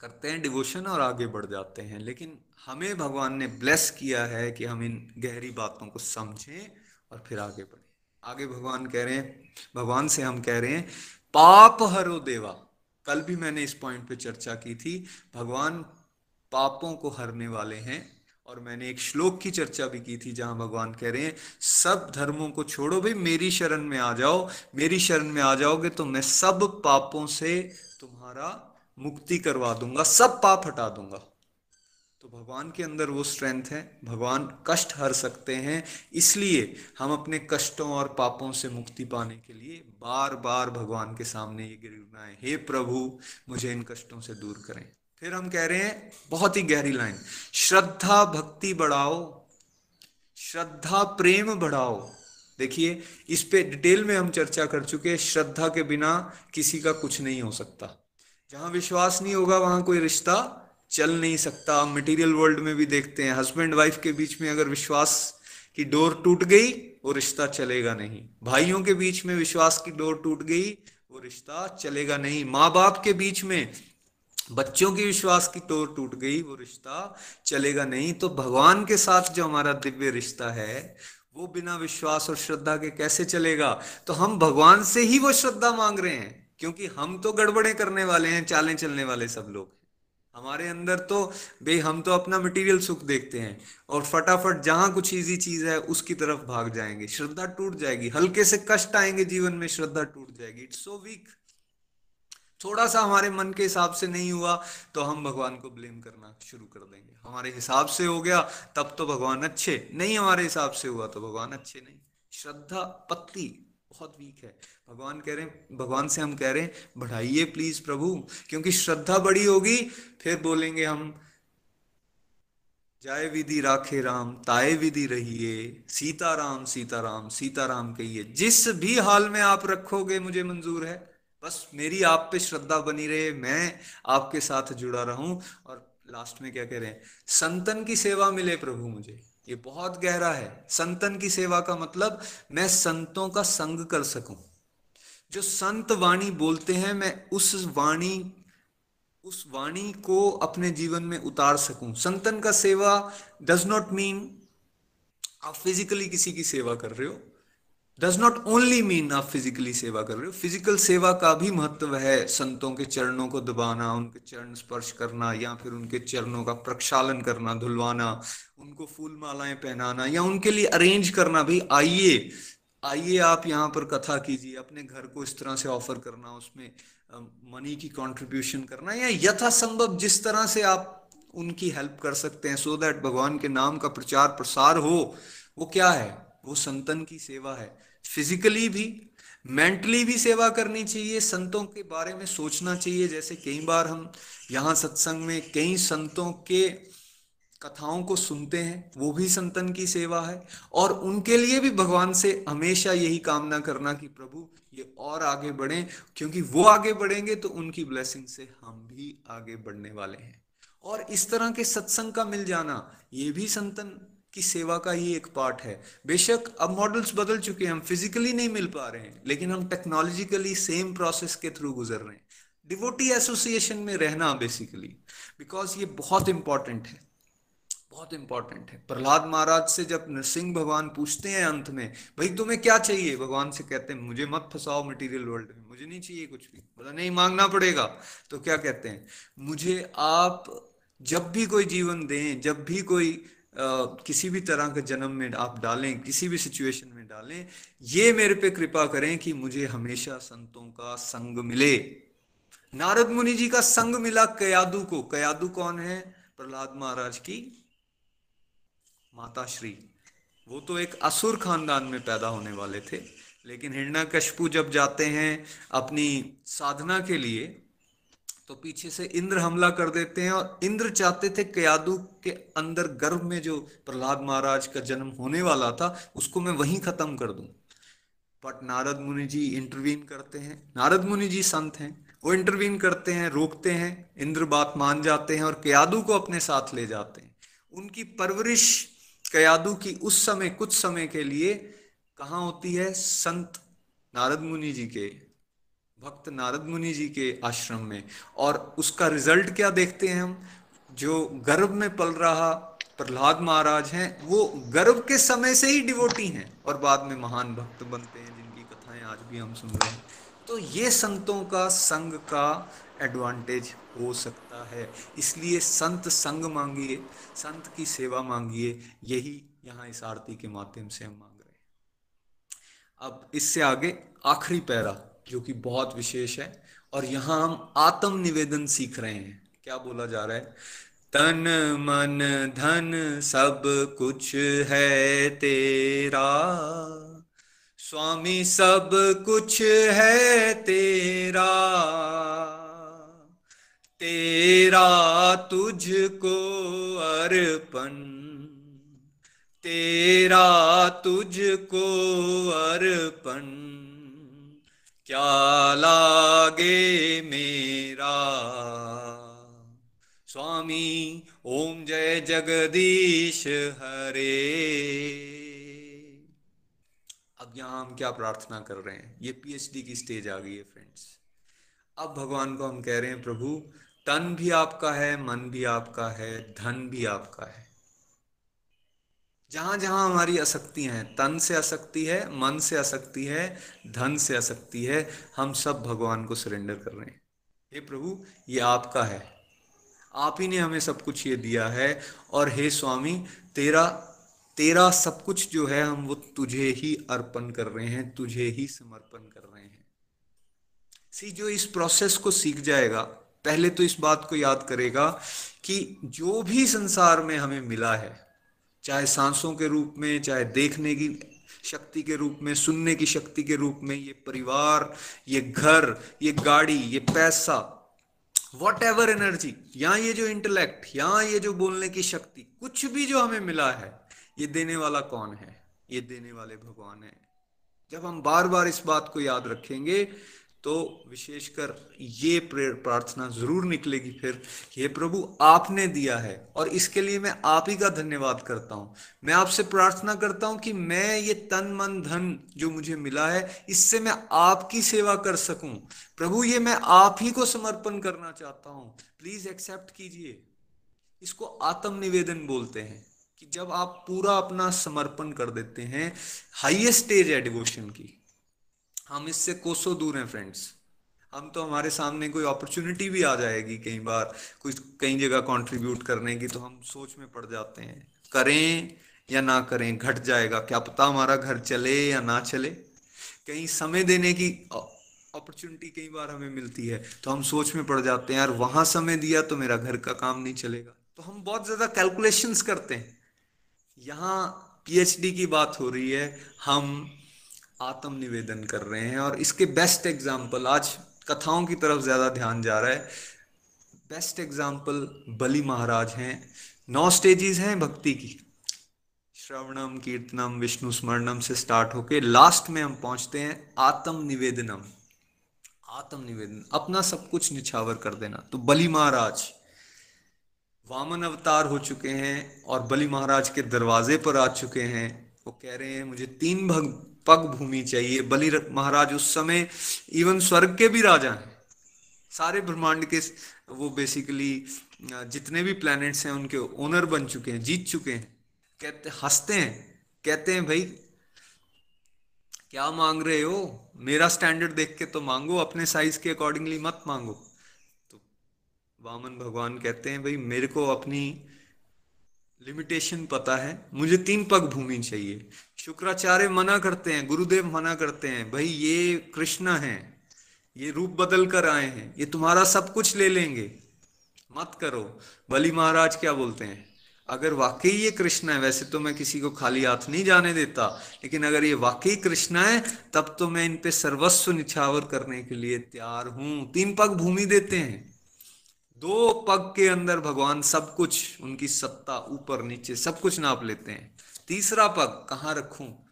करते हैं डिवोशन और आगे बढ़ जाते हैं। लेकिन हमें भगवान ने ब्लेस किया है कि हम इन गहरी बातों को समझें और फिर आगे बढ़े। आगे भगवान कह रहे हैं भगवान से हम कह रहे हैं, पाप हरो देवा। कल भी मैंने इस पॉइंट पे चर्चा की थी, भगवान पापों को हरने वाले हैं, और मैंने एक श्लोक की चर्चा भी की थी जहाँ भगवान कह रहे हैं, सब धर्मों को छोड़ो, भाई मेरी शरण में आ जाओ, मेरी शरण में आ जाओगे तो मैं सब पापों से तुम्हारा मुक्ति करवा दूँगा, सब पाप हटा दूँगा। भगवान के अंदर वो स्ट्रेंथ है, भगवान कष्ट हर सकते हैं, इसलिए हम अपने कष्टों और पापों से मुक्ति पाने के लिए बार बार भगवान के सामने ये गिरनाए, हे प्रभु, मुझे इन कष्टों से दूर करें। फिर हम कह रहे हैं, बहुत ही गहरी लाइन, श्रद्धा, भक्ति बढ़ाओ, श्रद्धा, प्रेम बढ़ाओ। देखिए, इस पे डिटेल में हम चर्चा कर चुके हैं, श्रद्धा के बिना किसी का कुछ नहीं हो सकता। जहाँ विश्वास नहीं होगा, वहाँ कोई रिश्ता चल नहीं सकता। मटेरियल वर्ल्ड में भी देखते हैं। हस्बैंड वाइफ के बीच में अगर विश्वास की डोर टूट गई, वो रिश्ता चलेगा नहीं। भाइयों के बीच में विश्वास की डोर टूट गई, वो रिश्ता चलेगा नहीं। माँ बाप के बीच में बच्चों की विश्वास की टोर टूट गई, वो रिश्ता चलेगा नहीं। तो भगवान के साथ जो हमारा दिव्य रिश्ता है, वो बिना विश्वास और श्रद्धा के कैसे चलेगा? तो हम भगवान से ही वो श्रद्धा मांग रहे हैं, क्योंकि हम तो गड़बड़े करने वाले हैं, चालें चलने वाले सब लोग। हमारे अंदर तो बे हम तो अपना मटेरियल सुख देखते हैं और फटाफट जहाँ कुछ इजी चीज़ है, उसकी तरफ़ भाग जाएँगे। श्रद्धा टूट जाएगी। हल्के से कष्ट आएँगे जीवन में, श्रद्धा टूट जाएगी। इट्स सो वीक थोड़ा सा हमारे मन के हिसाब से नहीं हुआ तो हम भगवान को ब्लेम करना शुरू कर देंगे। हमारे हिसाब से हो गया, तब तो भगवान अच्छे। नहीं हमारे हिसाब से हुआ तो भगवान अच्छे नहीं। श्रद्धा पत्ती बहुत वीक है। भगवान कह रहे हैं, भगवान से हम कह रहे हैं, बढ़ाइए प्लीज़ प्रभु, क्योंकि श्रद्धा बड़ी होगी, फिर बोलेंगे हम, जाय विधि राखे राम ताए विधि रहिए, सीताराम सीताराम सीताराम कहिए। जिस भी हाल में आप रखोगे, मुझे मंजूर है। बस मेरी आप पे श्रद्धा बनी रहे, मैं आपके साथ जुड़ा रहूँ। और लास्ट में क्या कह रहे हैं, संतन की सेवा मिले प्रभु मुझे। ये बहुत गहरा है। संतन की सेवा का मतलब मैं संतों का संग कर सकूँ। जो संत वाणी बोलते हैं, मैं उस वाणी उस वाणी को अपने जीवन में उतार सकूँ। संतन का सेवा डज नॉट मीन आप फिजिकली किसी की सेवा कर रहे हो। डज नॉट ओनली मीन आप फिजिकली सेवा कर रहे हो फ़िज़िकल सेवा का भी महत्व है। संतों के चरणों को दबाना, उनके चरण स्पर्श करना, या फिर उनके चरणों का प्रक्षालन करना, धुलवाना, उनको फूल मालाएँ पहनाना, या उनके लिए अरेंज करना, भाई, आइए आइए आप यहाँ पर कथा कीजिए, अपने घर को इस तरह से ऑफ़र करना, उसमें मनी की कंट्रीब्यूशन करना। या यथासंभव जिस तरह से आप उनकी हेल्प कर सकते हैं सो so दैट भगवान के नाम का प्रचार प्रसार हो, वो क्या है? वो संतन की सेवा है। फिजिकली भी मेंटली भी सेवा करनी चाहिए, संतों के बारे में सोचना चाहिए। जैसे कई बार हम यहाँ सत्संग में कई संतों के कथाओं को सुनते हैं, वो भी संतन की सेवा है। और उनके लिए भी भगवान से हमेशा यही कामना करना कि प्रभु, ये और आगे बढ़े। क्योंकि वो आगे बढ़ेंगे तो उनकी ब्लेसिंग से हम भी आगे बढ़ने वाले हैं। और इस तरह के सत्संग का मिल जाना, ये भी संतन की सेवा का ही एक पार्ट है। बेशक अब मॉडल्स बदल चुके हैं, हम फिजिकली नहीं मिल पा रहे हैं, लेकिन हम टेक्नोलॉजिकली सेम प्रोसेस के थ्रू गुजर रहे हैं। डिवोटी एसोसिएशन में रहना बेसिकली बिकॉज़ ये बहुत इंपॉर्टेंट है। बहुत इंपॉर्टेंट है। प्रहलाद महाराज से जब नरसिंह भगवान पूछते हैं अंत में, भाई, तुम्हें क्या चाहिए? भगवान से कहते हैं, मुझे मत फंसाओ मटेरियल वर्ल्ड में, मुझे नहीं चाहिए कुछ भी। बोला, नहीं, मांगना पड़ेगा। तो क्या कहते हैं, मुझे आप जब भी कोई जीवन दें, जब भी कोई किसी भी तरह के जन्म में आप डालें, किसी भी सिचुएशन में डालें, ये मेरे पे कृपा करें कि मुझे हमेशा संतों का संग मिले। नारद मुनि जी का संग मिला कयादू को। कयादू कौन है? प्रहलाद महाराज की माता श्री। वो तो एक असुर खानदान में पैदा होने वाले थे, लेकिन हिरणा कशपू जब जाते हैं अपनी साधना के लिए तो पीछे से इंद्र हमला कर देते हैं और इंद्र चाहते थे कयादू के अंदर गर्भ में जो प्रहलाद महाराज का जन्म होने वाला था, उसको मैं वहीं खत्म कर दूँ। बट नारद मुनि जी इंटरवीन करते हैं। नारद मुनि जी संत हैं। वो इंटरवीन करते हैं, रोकते हैं, इंद्र बात मान जाते हैं और कयादू को अपने साथ ले जाते हैं। उनकी परवरिश कयादू की उस समय, कुछ समय के लिए कहाँ होती है? संत नारद मुनि जी के भक्त नारद मुनि जी के आश्रम में। और उसका रिज़ल्ट क्या देखते हैं हम? जो गर्भ में पल रहा प्रहलाद महाराज हैं, वो गर्भ के समय से ही डिवोटी हैं और बाद में महान भक्त बनते हैं, जिनकी कथाएँ आज भी हम सुन रहे हैं। तो ये संतों का संग का एडवांटेज हो सकता है। इसलिए संत संग मांगिए, संत की सेवा मांगिए, यही यहाँ इस आरती के माध्यम से हम मांग रहे हैं। अब इससे आगे आखिरी पैरा। जो कि बहुत विशेष है। और यहाँ हम आत्म निवेदन सीख रहे हैं। क्या बोला जा रहा है? तन मन धन सब कुछ है तेरा। स्वामी सब कुछ है तेरा। तेरा तुझको अर्पण। तेरा तुझको अर्पण। क्या लागे मेरा? स्वामी, ओम जय जगदीश हरे। अब यहाँ हम क्या प्रार्थना कर रहे हैं? ये पीएचडी की स्टेज आ गई है फ्रेंड्स अब भगवान को हम कह रहे हैं, प्रभु, तन भी आपका है, मन भी आपका है, धन भी आपका है। जहाँ जहाँ हमारी आसक्ति हैं, तन से आसक्ति है, मन से आसक्ति है, धन से आसक्ति है, हम सब भगवान को सरेंडर कर रहे हैं। हे प्रभु, ये आपका है। आप ही ने हमें सब कुछ ये दिया है और हे स्वामी, तेरा तेरा सब कुछ जो है हम वो तुझे ही अर्पण कर रहे हैं, तुझे ही समर्पण कर रहे हैं। सी जो इस प्रोसेस को सीख जाएगा, पहले तो इस बात को याद करेगा कि जो भी संसार में हमें मिला है चाहे सांसों के रूप में, चाहे देखने की शक्ति के रूप में, सुनने की शक्ति के रूप में, ये परिवार, ये घर, ये गाड़ी, ये पैसा वॉट एवर एनर्जी या ये जो इंटेलेक्ट या ये जो बोलने की शक्ति, कुछ भी जो हमें मिला है, ये देने वाला कौन है? ये देने वाले भगवान है। जब हम बार बार इस बात को याद रखेंगे तो विशेषकर ये प्रार्थना ज़रूर निकलेगी फिर हे प्रभु, आपने दिया है और इसके लिए मैं आप ही का धन्यवाद करता हूँ। मैं आपसे प्रार्थना करता हूँ कि मैं ये तन, मन, धन जो मुझे मिला है, इससे मैं आपकी सेवा कर सकूँ। प्रभु, ये मैं आप ही को समर्पण करना चाहता हूँ। प्लीज़ एक्सेप्ट कीजिए। इसको आत्म निवेदन बोलते हैं कि जब आप पूरा अपना समर्पण कर देते हैं हाइएस्ट स्टेज है डिवोशन की। हम इससे कोसों दूर हैं फ्रेंड्स हम तो हमारे सामने कोई अपॉर्चुनिटी भी आ जाएगी कई बार कुछ कई जगह कंट्रीब्यूट करने की तो हम सोच में पड़ जाते हैं. करें या ना करें, घट जाएगा. क्या पता हमारा घर चले या ना चले. कहीं समय देने की अपॉर्चुनिटी कई बार हमें मिलती है तो हम सोच में पड़ जाते हैं, यार, वहाँ समय दिया तो मेरा घर का काम नहीं चलेगा. तो हम बहुत ज़्यादा कैलकुलेशंस करते हैं. यहाँ पीएचडी की बात हो रही है, हम आत्म निवेदन कर रहे हैं और इसके बेस्ट एग्ज़ाम्पल आज कथाओं की तरफ़ ज़्यादा ध्यान जा रहा है। बेस्ट एग्ज़ाम्पल बलि महाराज हैं। नौ स्टेजेस हैं भक्ति की। श्रवणम, कीर्तनम, विष्णु स्मरणम से स्टार्ट होके लास्ट में हम पहुँचते हैं आत्म निवेदनम आत्म निवेदन अपना सब कुछ निछावर कर देना। तो बलि महाराज, वामन अवतार हो चुके हैं और बलि महाराज के दरवाजे पर आ चुके हैं। वो कह रहे हैं, मुझे तीन भग पग भूमि चाहिए। बलि महाराज उस समय इवन स्वर्ग के भी राजा हैं। सारे ब्रह्मांड के वो बेसिकली जितने भी प्लैनेट्स हैं, उनके ओनर बन चुके हैं, जीत चुके हैं। कहते, हँसते हैं। कहते हैं, भाई, क्या मांग रहे हो? मेरा स्टैंडर्ड देख के तो मांगो, अपने साइज़ के अकॉर्डिंगली मत मांगो। तो वामन भगवान कहते हैं, भाई, मेरे को अपनी लिमिटेशन पता है। मुझे तीन पग भूमि चाहिए। शुक्राचार्य मना करते हैं, गुरुदेव मना करते हैं, भाई ये कृष्ण है, ये रूप बदल कर आए हैं, ये तुम्हारा सब कुछ ले लेंगे। मत करो। बलि महाराज क्या बोलते हैं? अगर वाकई ये कृष्ण है, वैसे तो मैं किसी को खाली हाथ नहीं जाने देता, लेकिन अगर ये वाकई कृष्ण है, तब तो मैं इन पे सर्वस्व निछावर करने के लिए तैयार हूँ। तीन पग भूमि देते हैं। दो पग के अंदर भगवान सब कुछ, उनकी सत्ता ऊपर नीचे सब कुछ नाप लेते हैं। तीसरा पग कहाँ रखूँ?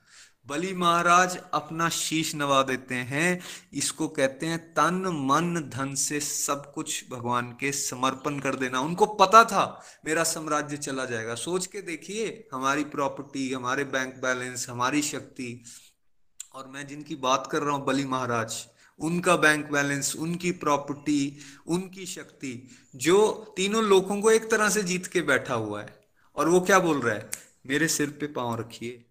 बलि महाराज अपना शीश नवा देते हैं। इसको कहते हैं, तन मन धन से सब कुछ भगवान के समर्पण कर देना। उनको पता था मेरा साम्राज्य चला जाएगा। सोच के देखिए, हमारी प्रॉपर्टी, हमारे बैंक बैलेंस, हमारी शक्ति। और मैं जिनकी बात कर रहा हूँ, बलि महाराज, उनका बैंक बैलेंस, उनकी प्रॉपर्टी, उनकी शक्ति, जो तीनों लोगों को एक तरह से जीत के बैठा हुआ है। और वो क्या बोल रहा है? मेरे सिर पे पाँव रखिए।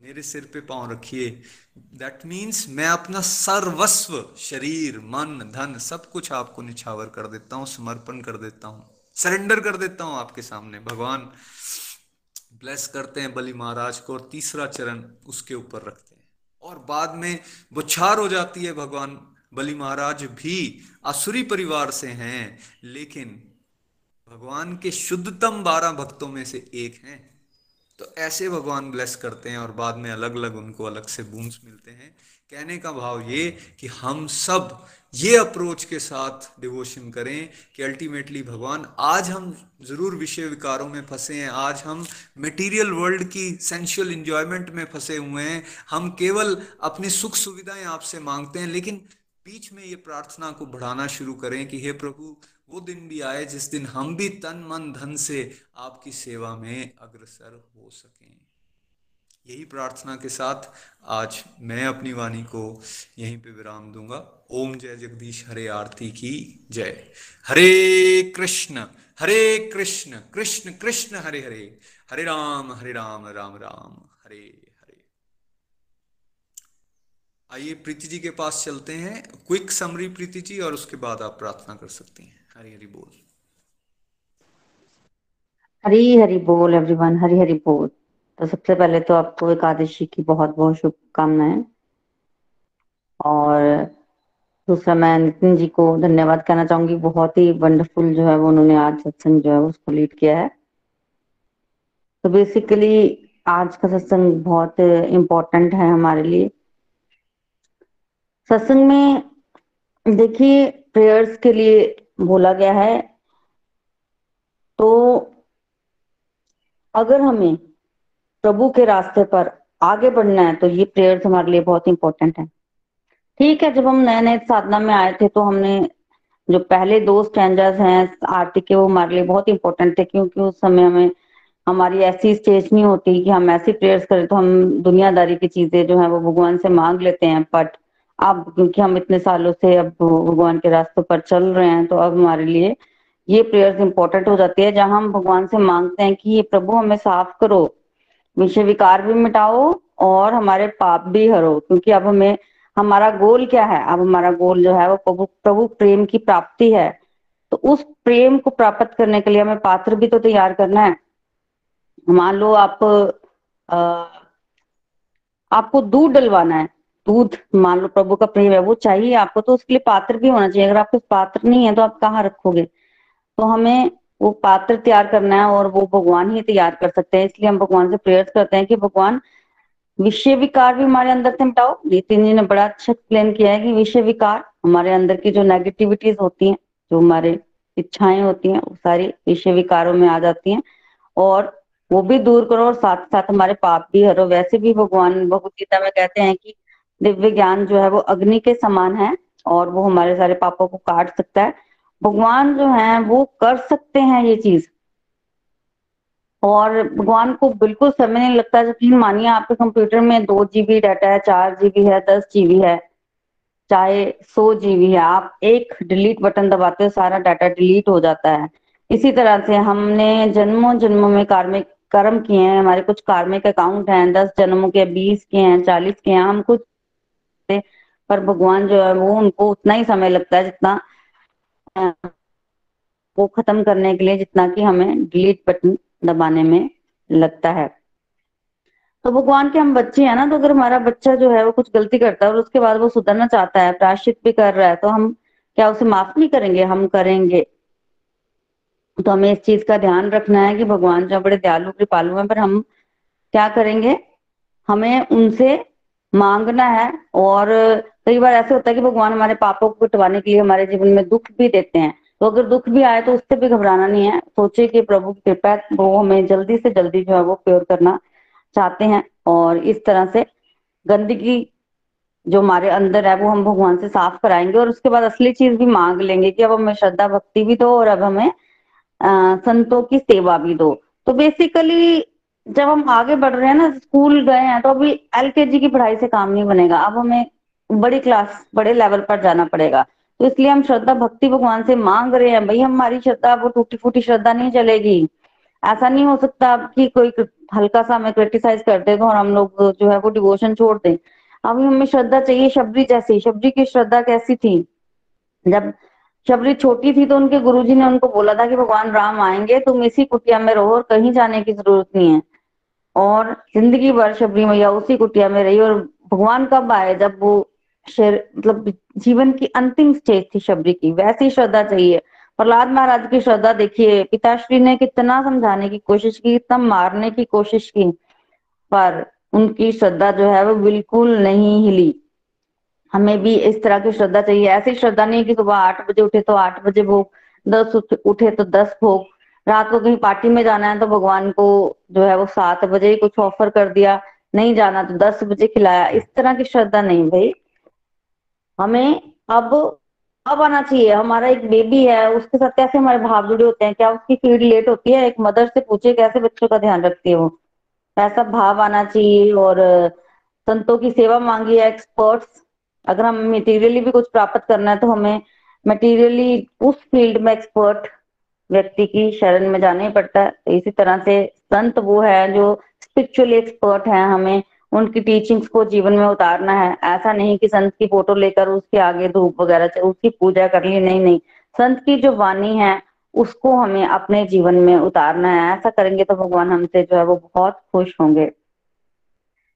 मेरे सिर पे पाँव रखिए। दैट मीन्स मैं अपना सर्वस्व, शरीर, मन, धन सब कुछ आपको निछावर कर देता हूँ, समर्पण कर देता हूँ। सरेंडर कर देता हूँ आपके सामने। भगवान ब्लेस करते हैं बलि महाराज को और तीसरा चरण उसके ऊपर रखते हैं। और बाद में बुछार हो जाती है भगवान। बलि महाराज भी असुरी परिवार से हैं, लेकिन भगवान के शुद्धतम बारह भक्तों में से एक हैं। तो ऐसे भगवान ब्लेस करते हैं और बाद में अलग अलग उनको अलग से बूंस मिलते हैं। कहने का भाव ये कि हम सब ये अप्रोच के साथ डिवोशन करें कि अल्टीमेटली भगवान, आज हम ज़रूर विषय विकारों में फंसे हैं। आज हम मटेरियल वर्ल्ड की सेंशुअल इंजॉयमेंट में फंसे हुए हैं। हम केवल अपनी सुख सुविधाएँ आपसे मांगते हैं, लेकिन बीच में ये प्रार्थना को बढ़ाना शुरू करें कि हे प्रभु वो दिन भी आए जिस दिन हम भी तन मन धन से आपकी सेवा में अग्रसर हो सकें। यही प्रार्थना के साथ आज मैं अपनी वाणी को यहीं पे विराम दूँगा। ओम जय जगदीश, हरे आरती की जय। हरे कृष्ण हरे कृष्ण कृष्ण कृष्ण, हरे हरे। हरे राम हरे राम राम राम, हरे हरे। आइए प्रीति जी के पास चलते हैं। क्विक समरी प्रीति जी और उसके बाद आप प्रार्थना कर सकती हैं। हरी हरी बोल। हरी हरी बोल एवरीवन हरी हरी बोल। तो सबसे पहले तो आपको एकादशी की बहुत बहुत शुभकामनाएँ। और दूसरा, मैं नितिन जी को धन्यवाद कहना चाहूँगी। बहुत ही वंडरफुल जो है वो उन्होंने आज सत्संग जो है उसको लीड किया है। तो बेसिकली आज का सत्संग बहुत इम्पोर्टेंट है हमारे लिए। सत्संग में देखिए प्रेयर्स के लिए बोला गया है। तो अगर हमें प्रभु के रास्ते पर आगे बढ़ना है तो ये प्रेयर्स हमारे लिए बहुत इंपॉर्टेंट है। ठीक है, जब हम नए नए साधना में आए थे तो हमने जो पहले दो स्टैंडर्स हैं, आरती के, वो हमारे लिए बहुत इंपॉर्टेंट थे, क्योंकि उस समय हमें, हमारी ऐसी स्टेज नहीं होती कि हम ऐसी प्रेयर्स करें तो हम दुनियादारी की चीज़ें जो है, वो भगवान से मांग लेते हैं बट अब क्योंकि हम इतने सालों से अब भगवान के रास्ते पर चल रहे हैं तो अब हमारे लिए ये प्रेयर्स इंपॉर्टेंट हो जाती है जहाँ हम भगवान से मांगते हैं कि ये प्रभु हमें साफ़ करो विषय विकार भी मिटाओ और हमारे पाप भी हरो क्योंकि अब हमें हमारा गोल क्या है? अब हमारा गोल जो है वो प्रभु प्रभु प्रेम की प्राप्ति है। तो उस प्रेम को प्राप्त करने के लिए हमें पात्र भी तो तैयार करना है। मान लो आप आ, आपको दूध डलवाना है दूध, मान लो प्रभु का प्रेम है, वो चाहिए आपको तो उसके लिए पात्र भी होना चाहिए। अगर आपके पात्र नहीं है तो आप कहाँ रखोगे? तो हमें वो पात्र तैयार करना है और वो भगवान ही तैयार कर सकते हैं। इसलिए हम भगवान से प्रेयर करते हैं कि भगवान, विषय विकार भी हमारे अंदर से मिटाओ नितिन जी ने बड़ा अच्छा एक्सप्लेन किया है कि विषय विकार हमारे अंदर की जो नेगेटिविटीज होती हैं, जो हमारे इच्छाएँ होती हैं, वो सारी विषय विकारों में आ जाती हैं। और वो भी दूर करो और साथ साथ हमारे पाप भी हरो। वैसे भी भगवान, भगवत गीता में कहते हैं कि दिव्य ज्ञान जो है वो अग्नि के समान है और वो हमारे सारे पापों को काट सकता है। भगवान जो है वो कर सकते हैं ये चीज़। और भगवान को बिल्कुल समय नहीं लगता यकीन मानिए आपके कंप्यूटर में, दो जीबी डाटा है, चार जीबी है, दस जीबी है, चाहे सौ जीबी है, आप एक डिलीट बटन दबाते हो, सारा डाटा डिलीट हो जाता है। इसी तरह से हमने जन्मों जन्मों में कार्मिक कर्म किए हैं, हमारे कुछ कार्मिक अकाउंट हैं, दस जन्मों के, बीस के हैं, चालीस के हैं, हम कुछ पर भगवान जो है वो उनको उतना ही समय लगता है जितना वो खत्म करने के लिए जितना कि हमें डिलीट बटन दबाने में लगता है। तो भगवान के हम बच्चे हैं ना तो अगर हमारा बच्चा जो है वो कुछ गलती करता है और उसके बाद वो सुधरना चाहता है प्राश्चित भी कर रहा है तो हम क्या उसे माफ़ नहीं करेंगे? हम करेंगे। तो हमें इस चीज़ का ध्यान रखना है कि भगवान जो बड़े दयालु, कृपालु हैं, पर हम क्या करेंगे? हमें उनसे मांगना है और कई बार ऐसे होता है कि भगवान हमारे पापों को कटवाने के लिए हमारे जीवन में दुख भी देते हैं। तो अगर दुख भी आए तो उससे भी घबराना नहीं है। सोचे कि प्रभु की कृपा वो हमें जल्दी से जल्दी जो है वो प्योर करना चाहते हैं। और इस तरह से गंदगी जो हमारे अंदर है वो हम भगवान से साफ़ कराएँगे और उसके बाद असली चीज़ भी मांग लेंगे कि अब हमें श्रद्धा भक्ति भी दो और अब हमें आ, संतों की सेवा भी दो। तो बेसिकली जब हम आगे बढ़ रहे हैं ना स्कूल गए हैं तो अभी एल की पढ़ाई से काम नहीं बनेगा। अब हमें बड़ी क्लास बड़े लेवल पर जाना पड़ेगा। तो इसलिए हम श्रद्धा भक्ति भगवान से मांग रहे हैं, भाई, हमारी श्रद्धा, वो टूटी फूटी श्रद्धा नहीं चलेगी ऐसा नहीं हो सकता कि कोई हल्का सा हमें क्रिटिसाइज कर तो और हम लोग जो है वो डिवोशन छोड़ दें। अभी हमें श्रद्धा चाहिए शबरी जैसी। शबरी की श्रद्धा कैसी थी? जब शबरी छोटी थी तो उनके गुरुजी ने उनको बोला था कि, भगवान राम आएँगे, तुम इसी कुटिया में रहो और कहीं जाने की ज़रूरत नहीं है। और ज़िंदगी भर शबरी मैया उसी कुटिया में रही और भगवान कब आए? जब वो मतलब जीवन की अंतिम स्टेज थी शबरी की, वैसी श्रद्धा चाहिए। प्रहलाद महाराज की श्रद्धा देखिए, पिताश्री ने कितना समझाने की कोशिश की, कितना मारने की कोशिश की, पर उनकी श्रद्धा जो है वो बिल्कुल नहीं हिली। हमें भी इस तरह की श्रद्धा चाहिए। ऐसी श्रद्धा नहीं कि सुबह आठ बजे उठे तो आठ बजे भोग, दस उठे तो दस भोग। रात को कहीं पार्टी में जाना है तो भगवान को जो है वो सात बजे कुछ ऑफ़र कर दिया, नहीं जाना तो दस बजे खिलाया। इस तरह की श्रद्धा नहीं भाई। हमें अब अब आना चाहिए। हमारा एक बेबी है, उसके साथ कैसे हमारे भाव जुड़े होते हैं? क्या उसकी फ़ीड लेट होती है? एक मदर से पूछे कैसे बच्चों का ध्यान रखती है? वो ऐसा भाव आना चाहिए और संतों की सेवा मांगी है एक्सपर्ट्स अगर हम मटेरियली भी कुछ प्राप्त करना है तो हमें मटेरियली उस फ़ील्ड में एक्सपर्ट व्यक्ति की शरण में जाना ही पड़ता है। इसी तरह से संत वो है जो स्पिरिचुअली एक्सपर्ट है। हमें उनकी टीचिंग्स को जीवन में उतारना है। ऐसा नहीं कि संत की फ़ोटो लेकर उसके आगे धूप वगैरह उसकी पूजा कर ली। नहीं नहीं। संत की जो वाणी है, उसको हमें अपने जीवन में उतारना है। ऐसा करेंगे तो भगवान हमसे जो है, वो बहुत खुश होंगे।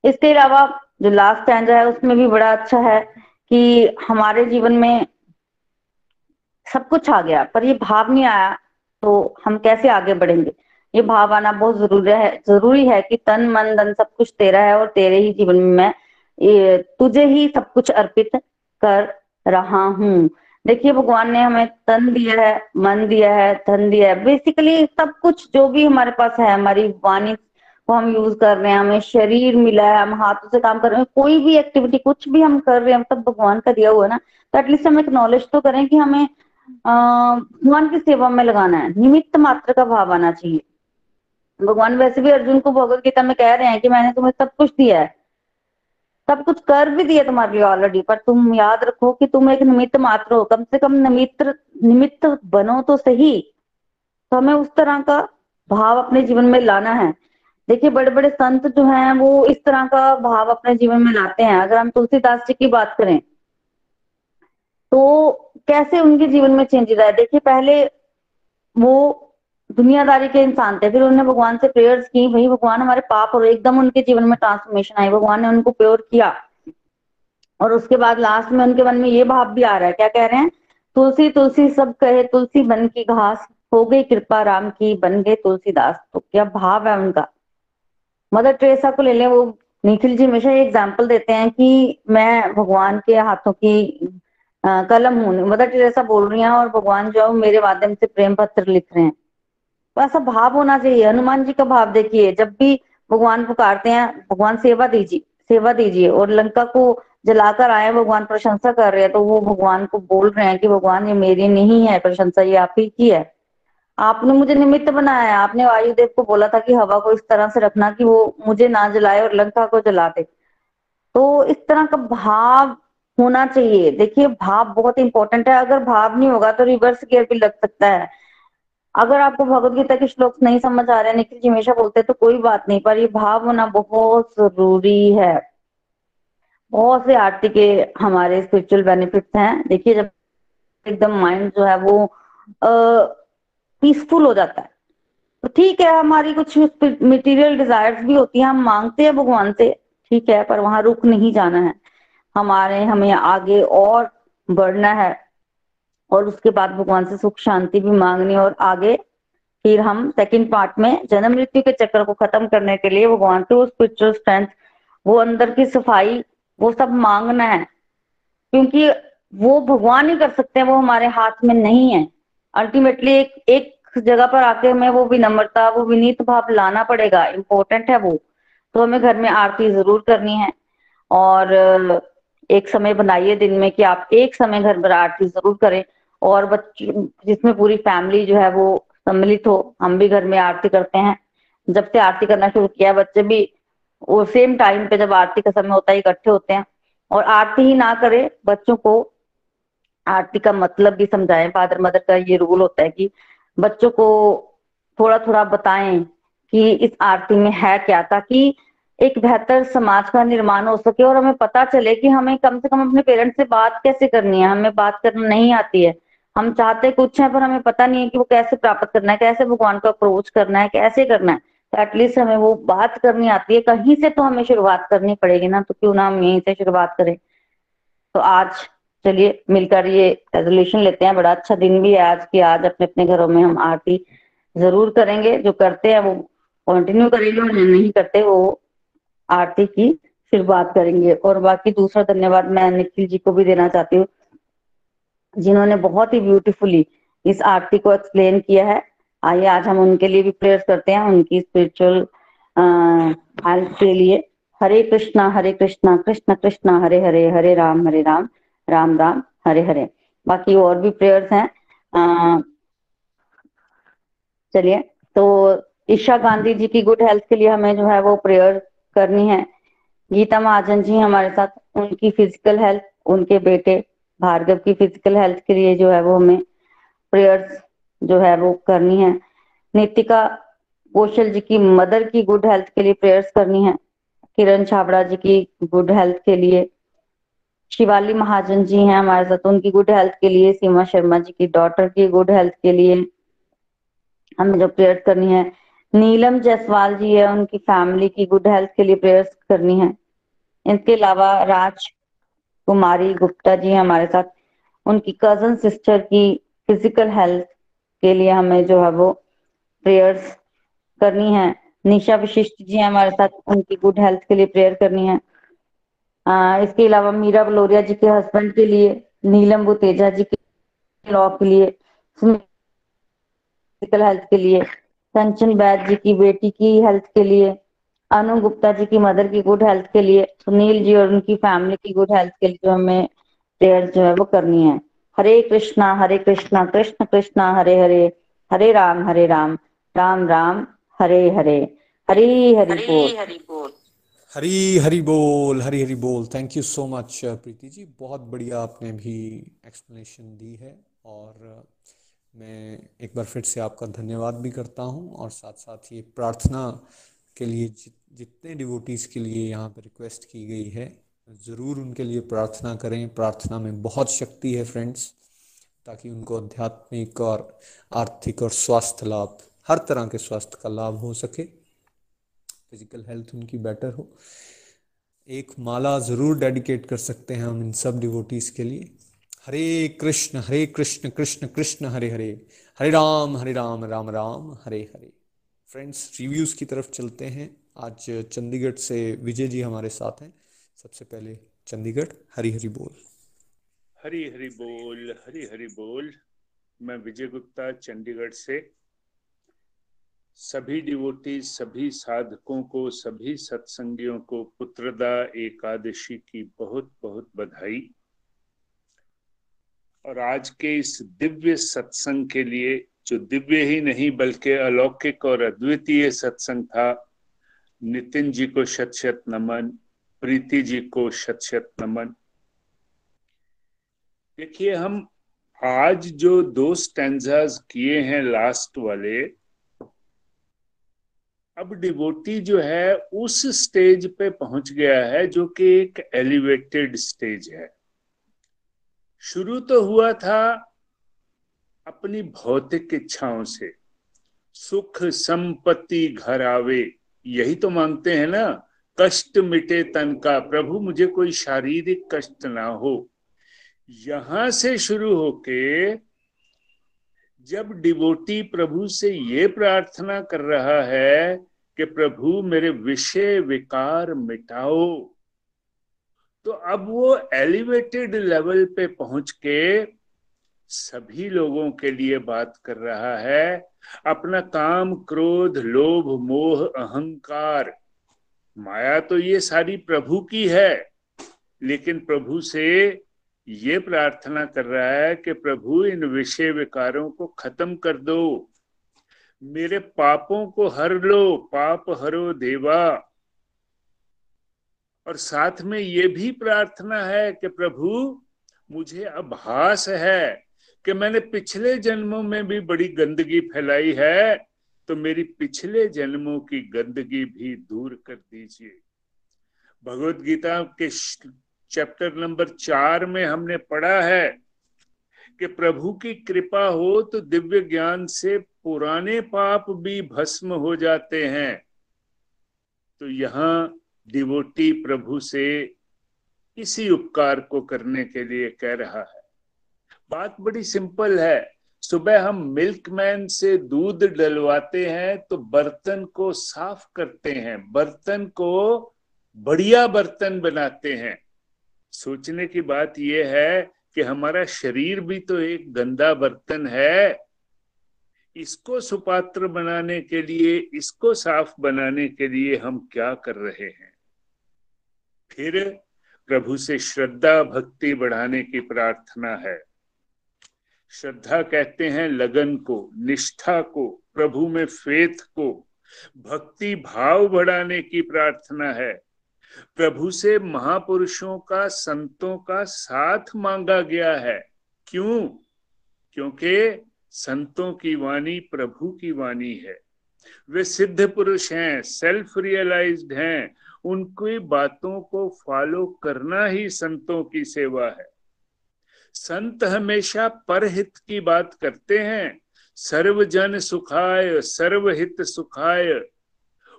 इसके अलावा जो लास्ट स्टैंड है, उसमें भी बड़ा अच्छा है कि हमारे जीवन में सब कुछ आ गया, पर ये भाव नहीं आया तो हम कैसे आगे बढ़ेंगे? ये भाव आना बहुत ज़रूरी है ज़रूरी है कि तन, मन, धन सब कुछ तेरा है और तेरे ही जीवन में मैं तुझे ही सब कुछ अर्पित कर रहा हूँ। देखिए, भगवान ने हमें तन दिया है, मन दिया है, धन दिया है। बेसिकली सब कुछ जो भी हमारे पास है, हमारी वाणी को हम यूज़ कर रहे हैं, हमें शरीर मिला है, हम हाथों से काम कर रहे हैं, कोई भी एक्टिविटी कुछ भी हम कर रहे हैं तब भगवान का दिया हुआ है ना तो एटलीस्ट हम एक्नॉलेज तो करें कि हमें भगवान की सेवा में लगाना है। निमित्त मात्र का भाव आना चाहिए। भगवान वैसे भी अर्जुन को भगवत गीता में कह रहे हैं कि मैंने तुम्हें सब कुछ दिया है। सब कुछ कर भी दिया तुम्हारे लिए ऑलरेडी पर तुम याद रखो कि तुम एक निमित्त मात्र हो। कम से कम निमित्त निमित्त बनो तो सही। तो हमें उस तरह का भाव अपने जीवन में लाना है। देखिए बड़े बड़े संत जो हैं, वो इस तरह का भाव अपने जीवन में लाते हैं। अगर हम तुलसीदास जी की बात करें तो कैसे उनके जीवन में चेंज रहा है? देखिए, पहले वो दुनियादारी के इंसान थे, फिर उन्होंने भगवान से प्रेयर्स की, वही भगवान हमारे पाप और एकदम उनके जीवन में ट्रांसफॉर्मेशन आई। भगवान ने उनको प्योर किया। और उसके बाद लास्ट में उनके मन में ये भाव भी आ रहा है, क्या कह रहे हैं? तुलसी तुलसी सब कहे, तुलसी बन की घास, हो गई कृपा राम की, बन गए तुलसीदास। तो क्या भाव है उनका? मदर ट्रेसा को ले लें, वो निखिल जी हमेशा एग्ज़ाम्पल देते हैं कि मैं भगवान के हाथों की कलम हूँ। मदर टेरेसा बोल रही हैं और भगवान जो है मेरे माध्यम से प्रेम पत्र लिख रहे हैं। ऐसा भाव होना चाहिए। हनुमान जी का भाव देखिए, जब भी भगवान पुकारते हैं, भगवान सेवा दीजिए सेवा दीजिए और लंका को जलाकर आए, भगवान प्रशंसा कर रहे हैं तो वो भगवान को बोल रहे हैं कि, भगवान, ये मेरी नहीं है, प्रशंसा ये आप ही की है। आपने मुझे निमित्त बनाया है। आपने वायुदेव को बोला था कि हवा को इस तरह से रखना कि वो मुझे ना जलाए और लंका को जला दे। तो इस तरह का भाव होना चाहिए। देखिए, भाव बहुत इंपॉर्टेंट है। अगर भाव नहीं होगा तो रिवर्स गियर भी लग सकता है। अगर आपको भगवत गीता के श्लोक नहीं समझ आ रहे, निखिल जी हमेशा बोलते हैं तो कोई बात नहीं, पर ये भाव होना बहुत ज़रूरी है। बहुत से आरती के हमारे स्पिरिचुअल बेनिफिट्स हैं। देखिए, जब एकदम माइंड जो है वो पीसफुल हो जाता है। तो ठीक है, हमारी कुछ मटेरियल डिजायर्स भी होती हैं, हम मांगते हैं भगवान से, ठीक है, पर वहाँ रुक नहीं जाना है। हमारे, हमें आगे और बढ़ना है। और उसके बाद भगवान से सुख शांति भी मांगनी और आगे फिर हम सेकंड पार्ट में जन्म मृत्यु के चक्र को खत्म करने के लिए भगवान से वो स्पिरिचुअल स्ट्रेंथ वो अंदर की सफ़ाई, वो सब मांगना है। क्योंकि वो भगवान ही कर सकते हैं, वो हमारे हाथ में नहीं है। अल्टीमेटली एक एक जगह पर आके हमें वो विनम्रता, वो विनीत भाव लाना पड़ेगा। इम्पोर्टेंट है वो। तो हमें घर में आरती ज़रूर करनी है। और एक समय बनाइए दिन में कि आप एक समय घर पर आरती ज़रूर करें। और बच्चे, जिसमें पूरी फैमिली जो है वो सम्मिलित हो, हम भी घर में आरती करते हैं। जब से आरती करना शुरू किया, बच्चे भी वो सेम टाइम पे जब आरती का समय होता है, इकट्ठे होते हैं। और आरती ही ना करे, बच्चों को आरती का मतलब भी समझाएँ। फादर मदर का ये रूल होता है कि बच्चों को थोड़ा थोड़ा बताएँ कि इस आरती में है क्या, ताकि एक बेहतर समाज का निर्माण हो सके और हमें पता चले कि हमें कम से कम अपने पेरेंट्स से बात कैसे करनी है। हमें बात करना नहीं आती है। हम चाहते कुछ है, पर हमें पता नहीं है कि वो कैसे प्राप्त करना है, कैसे भगवान को अप्रोच करना है, कैसे करना है। तो एटलीस्ट हमें वो बात करनी आती है, कहीं से तो हमें शुरुआत करनी पड़ेगी ना तो क्यों ना हम यहीं से शुरुआत करें। तो आज चलिए, मिलकर ये रेजोल्यूशन लेते हैं। बड़ा अच्छा दिन भी है आज की आज अपने अपने घरों में हम आरती ज़रूर करेंगे। जो करते हैं, वो कंटिन्यू करेंगे और जो नहीं करते, वो आरती की शुरुआत करेंगे। और बाकी दूसरा धन्यवाद मैं निखिल जी को भी देना चाहती हूँ। जिन्होंने बहुत ही ब्यूटीफुली इस आरती को एक्सप्लेन किया है। आइए, आज हम उनके लिए भी प्रेयर करते हैं, उनकी स्पिरिचुअल हेल्थ के लिए। हरे कृष्णा हरे कृष्णा, कृष्ण कृष्णा, हरे हरे हरे राम हरे राम राम राम, हरे हरे। बाकी और भी प्रेयर्स हैं। चलिए तो ईशा गांधी जी की गुड हेल्थ के लिए हमें जो है वो प्रेयर करनी है। गीता महाजन जी हमारे साथ, उनकी फ़िज़िकल हेल्थ उनके बेटे भार्गव की फ़िज़िकल हेल्थ के लिए जो है वो हमें प्रेयर्स जो है वो करनी है। नितिका कौशल जी की मदर की गुड हेल्थ के लिए प्रेयर्स करनी है। किरण छाबड़ा जी की गुड हेल्थ के लिए। शिवाली महाजन जी हैं हमारे साथ, उनकी गुड हेल्थ के लिए, सीमा शर्मा जी की डॉटर की गुड हेल्थ के लिए हमें जो प्रेयर करनी है। नीलम जायसवाल जी है, उनकी फैमिली की गुड हेल्थ के लिए प्रेयर्स करनी है। इसके अलावा राज कुमारी गुप्ता जी हमारे साथ उनकी कज़न सिस्टर की फ़िज़िकल हेल्थ के लिए हमें जो है वो प्रेयर्स करनी है। निशा विशिष्ट जी हमारे साथ उनकी गुड हेल्थ के लिए प्रेयर करनी है। आ, इसके अलावा मीरा बलोरिया जी के हस्बैंड के लिए नीलम बुतेजा जी के लॉ के लिए फ़िज़िकल हेल्थ के लिए कंचन बैद जी की बेटी की हेल्थ के लिए अनु गुप्ता जी की मदर की गुड हेल्थ के लिए सुनील जी और उनकी फैमिली की गुड हेल्थ के लिए जो हमें प्रेयर जो है वो करनी है। हरे कृष्णा हरे कृष्णा कृष्ण कृष्णा हरे हरे हरे राम हरे राम राम राम हरे हरे हरी हरि बोल। हरी हरी बोल हरी हरी बोल। Thank you so much Preeti ji. बहुत बढ़िया आपने भी एक्सप्लेनेशन दी है और uh, मैं एक बार फिर से आपका धन्यवाद भी करता हूँ और साथ साथ ये प्रार्थना के लिए जि, जितने डिवोटीज़ के लिए यहाँ पर रिक्वेस्ट की गई है, ज़रूर उनके लिए प्रार्थना करें। प्रार्थना में बहुत शक्ति है फ्रेंड्स ताकि उनको आध्यात्मिक और आर्थिक और स्वास्थ्य लाभ, हर तरह के स्वास्थ्य का लाभ हो सके। फ़िज़िकल हेल्थ उनकी बेटर हो। एक माला ज़रूर डेडिकेट कर सकते हैं हम इन सब डिवोटीज़ के लिए। हरे कृष्ण हरे कृष्ण कृष्ण कृष्ण, हरे हरे। हरे राम हरे राम राम राम, हरे हरे। फ्रेंड्स रिव्यूज़ की तरफ़ चलते हैं। आज चंडीगढ़ से विजय जी हमारे साथ हैं। सबसे पहले चंडीगढ़ हरी हरी बोल। हरी हरी बोल हरी हरी बोल। मैं विजय गुप्ता, चंडीगढ़ से। सभी डिवोटी, सभी साधकों को, सभी सत्संगियों को पुत्रदा एकादशी की बहुत बहुत बधाई। और आज के इस दिव्य सत्संग के लिए, जो दिव्य ही नहीं, बल्कि अलौकिक और अद्वितीय सत्संग था नितिन जी को शत शत नमन, प्रीति जी को शत शत नमन। देखिए, हम आज जो दो स्टैंजाज किए हैं लास्ट वाले, अब डिवोटी जो है उस स्टेज पे पहुँच गया है जो कि एक एलिवेटेड स्टेज है। शुरू तो हुआ था अपनी भौतिक इच्छाओं से। सुख, संपत्ति, घर आवे। यही तो मांगते हैं ना, कष्ट मिटे तन का, प्रभु मुझे कोई शारीरिक कष्ट ना हो। यहाँ से शुरू होके जब डिबोटी प्रभु से ये प्रार्थना कर रहा है कि प्रभु मेरे विषय विकार मिटाओ तो अब वो एलिवेटेड लेवल पे पहुँच के सभी लोगों के लिए बात कर रहा है अपना काम, क्रोध, लोभ, मोह, अहंकार। माया तो ये सारी प्रभु की है, लेकिन प्रभु से ये प्रार्थना कर रहा है कि प्रभु, इन विषय विकारों को खत्म कर दो। मेरे पापों को हर लो, पाप हरो देवा। और साथ में ये भी प्रार्थना है कि प्रभु, मुझे आभास है कि मैंने पिछले जन्मों में भी बड़ी गंदगी फैलाई है तो मेरी पिछले जन्मों की गंदगी भी दूर कर दीजिए। भगवत गीता के चैप्टर नंबर चार में हमने पढ़ा है कि प्रभु की कृपा हो तो दिव्य ज्ञान से पुराने पाप भी भस्म हो जाते हैं। तो यहाँ डिवोटी प्रभु से इसी उपकार को करने के लिए कह रहा है। बात बड़ी सिंपल है। सुबह हम मिल्कमैन से दूध डलवाते हैं तो बर्तन को साफ़ करते हैं। बर्तन को बढ़िया बर्तन बनाते हैं। सोचने की बात यह है कि हमारा शरीर भी तो एक गंदा बर्तन है। इसको सुपात्र बनाने के लिए, इसको साफ़ बनाने के लिए हम क्या कर रहे हैं? फिर प्रभु से श्रद्धा, भक्ति बढ़ाने की प्रार्थना है। श्रद्धा कहते हैं लगन को, निष्ठा को, प्रभु में फेथ को। भक्ति भाव बढ़ाने की प्रार्थना है। प्रभु से महापुरुषों का, संतों का साथ मांगा गया है। क्यों? क्योंकि संतों की वाणी प्रभु की वाणी है। वे सिद्ध पुरुष हैं सेल्फ रियलाइज्ड हैं। उनकी बातों को फॉलो करना ही संतों की सेवा है। संत हमेशा परहित की बात करते हैं। सर्वजन सुखाय, सर्वहित सुखाय।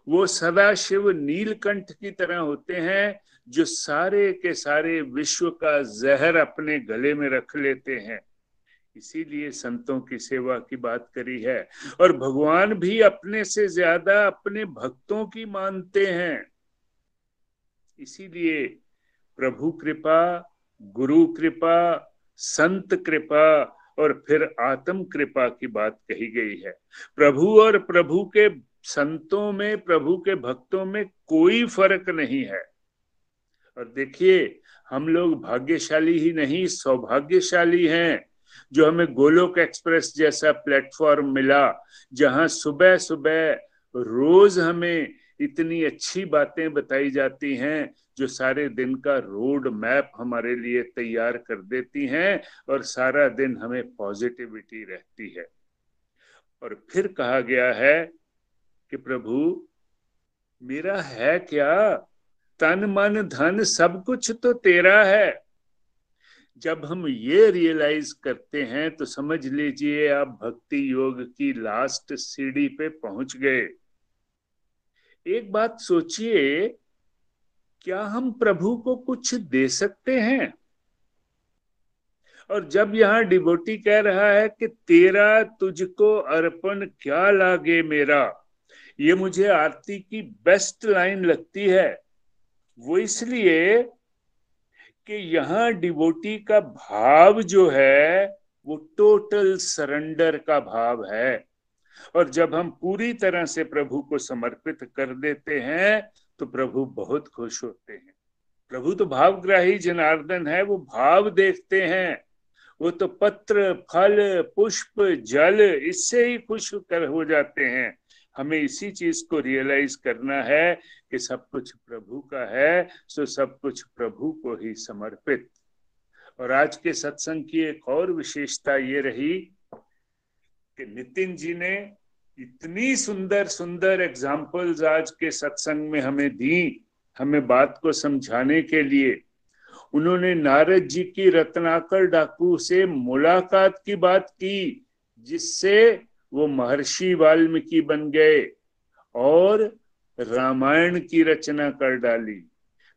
वो सदा शिव नीलकंठ की तरह होते हैं, जो सारे के सारे विश्व का जहर अपने गले में रख लेते हैं। इसीलिए संतों की सेवा की बात करी है। और भगवान भी अपने से ज़्यादा अपने भक्तों की मानते हैं। इसीलिए प्रभु कृपा, गुरु कृपा संत कृपा और फिर आत्म कृपा की बात कही गई है। प्रभु और प्रभु के संतों में, प्रभु के भक्तों में कोई फ़र्क नहीं है। और देखिए, हम लोग भाग्यशाली ही नहीं, सौभाग्यशाली हैं। जो हमें गोलोक एक्सप्रेस जैसा प्लेटफॉर्म मिला, जहाँ सुबह सुबह रोज हमें इतनी अच्छी बातें बताई जाती हैं जो सारे दिन का रोड मैप हमारे लिए तैयार कर देती हैं और सारा दिन हमें पॉजिटिविटी रहती है। और फिर कहा गया है कि प्रभु, मेरा है क्या? तन मन धन सब कुछ तो तेरा है। जब हम ये रियलाइज़ करते हैं तो समझ लीजिए आप भक्ति योग की लास्ट सीढ़ी पे पहुँच गए। एक बात सोचिए, क्या हम प्रभु को कुछ दे सकते हैं? और जब यहाँ डिबोटी कह रहा है कि तेरा तुझको अर्पण क्या लागे मेरा? ये मुझे आरती की बेस्ट लाइन लगती है। वो इसलिए कि यहाँ डिबोटी का भाव जो है, वो टोटल सरेंडर का भाव है। और जब हम पूरी तरह से प्रभु को समर्पित कर देते हैं तो प्रभु बहुत खुश होते हैं। प्रभु तो भावग्राही जनार्दन है, वो भाव देखते हैं। वो तो पत्र, फल, पुष्प, जल, इससे ही खुश कर हो जाते हैं। हमें इसी चीज़ को रियलाइज़ करना है कि सब कुछ प्रभु का है, सो सब कुछ प्रभु को ही समर्पित। और आज के सत्संग की एक और विशेषता ये रही कि नितिन जी ने इतनी सुंदर सुंदर एग्जाम्पल्स आज के सत्संग में हमें दी, हमें बात को समझाने के लिए। उन्होंने नारद जी की रत्नाकर डाकू से मुलाकात की बात की, जिससे वो महर्षि वाल्मीकि बन गए और रामायण की रचना कर डाली।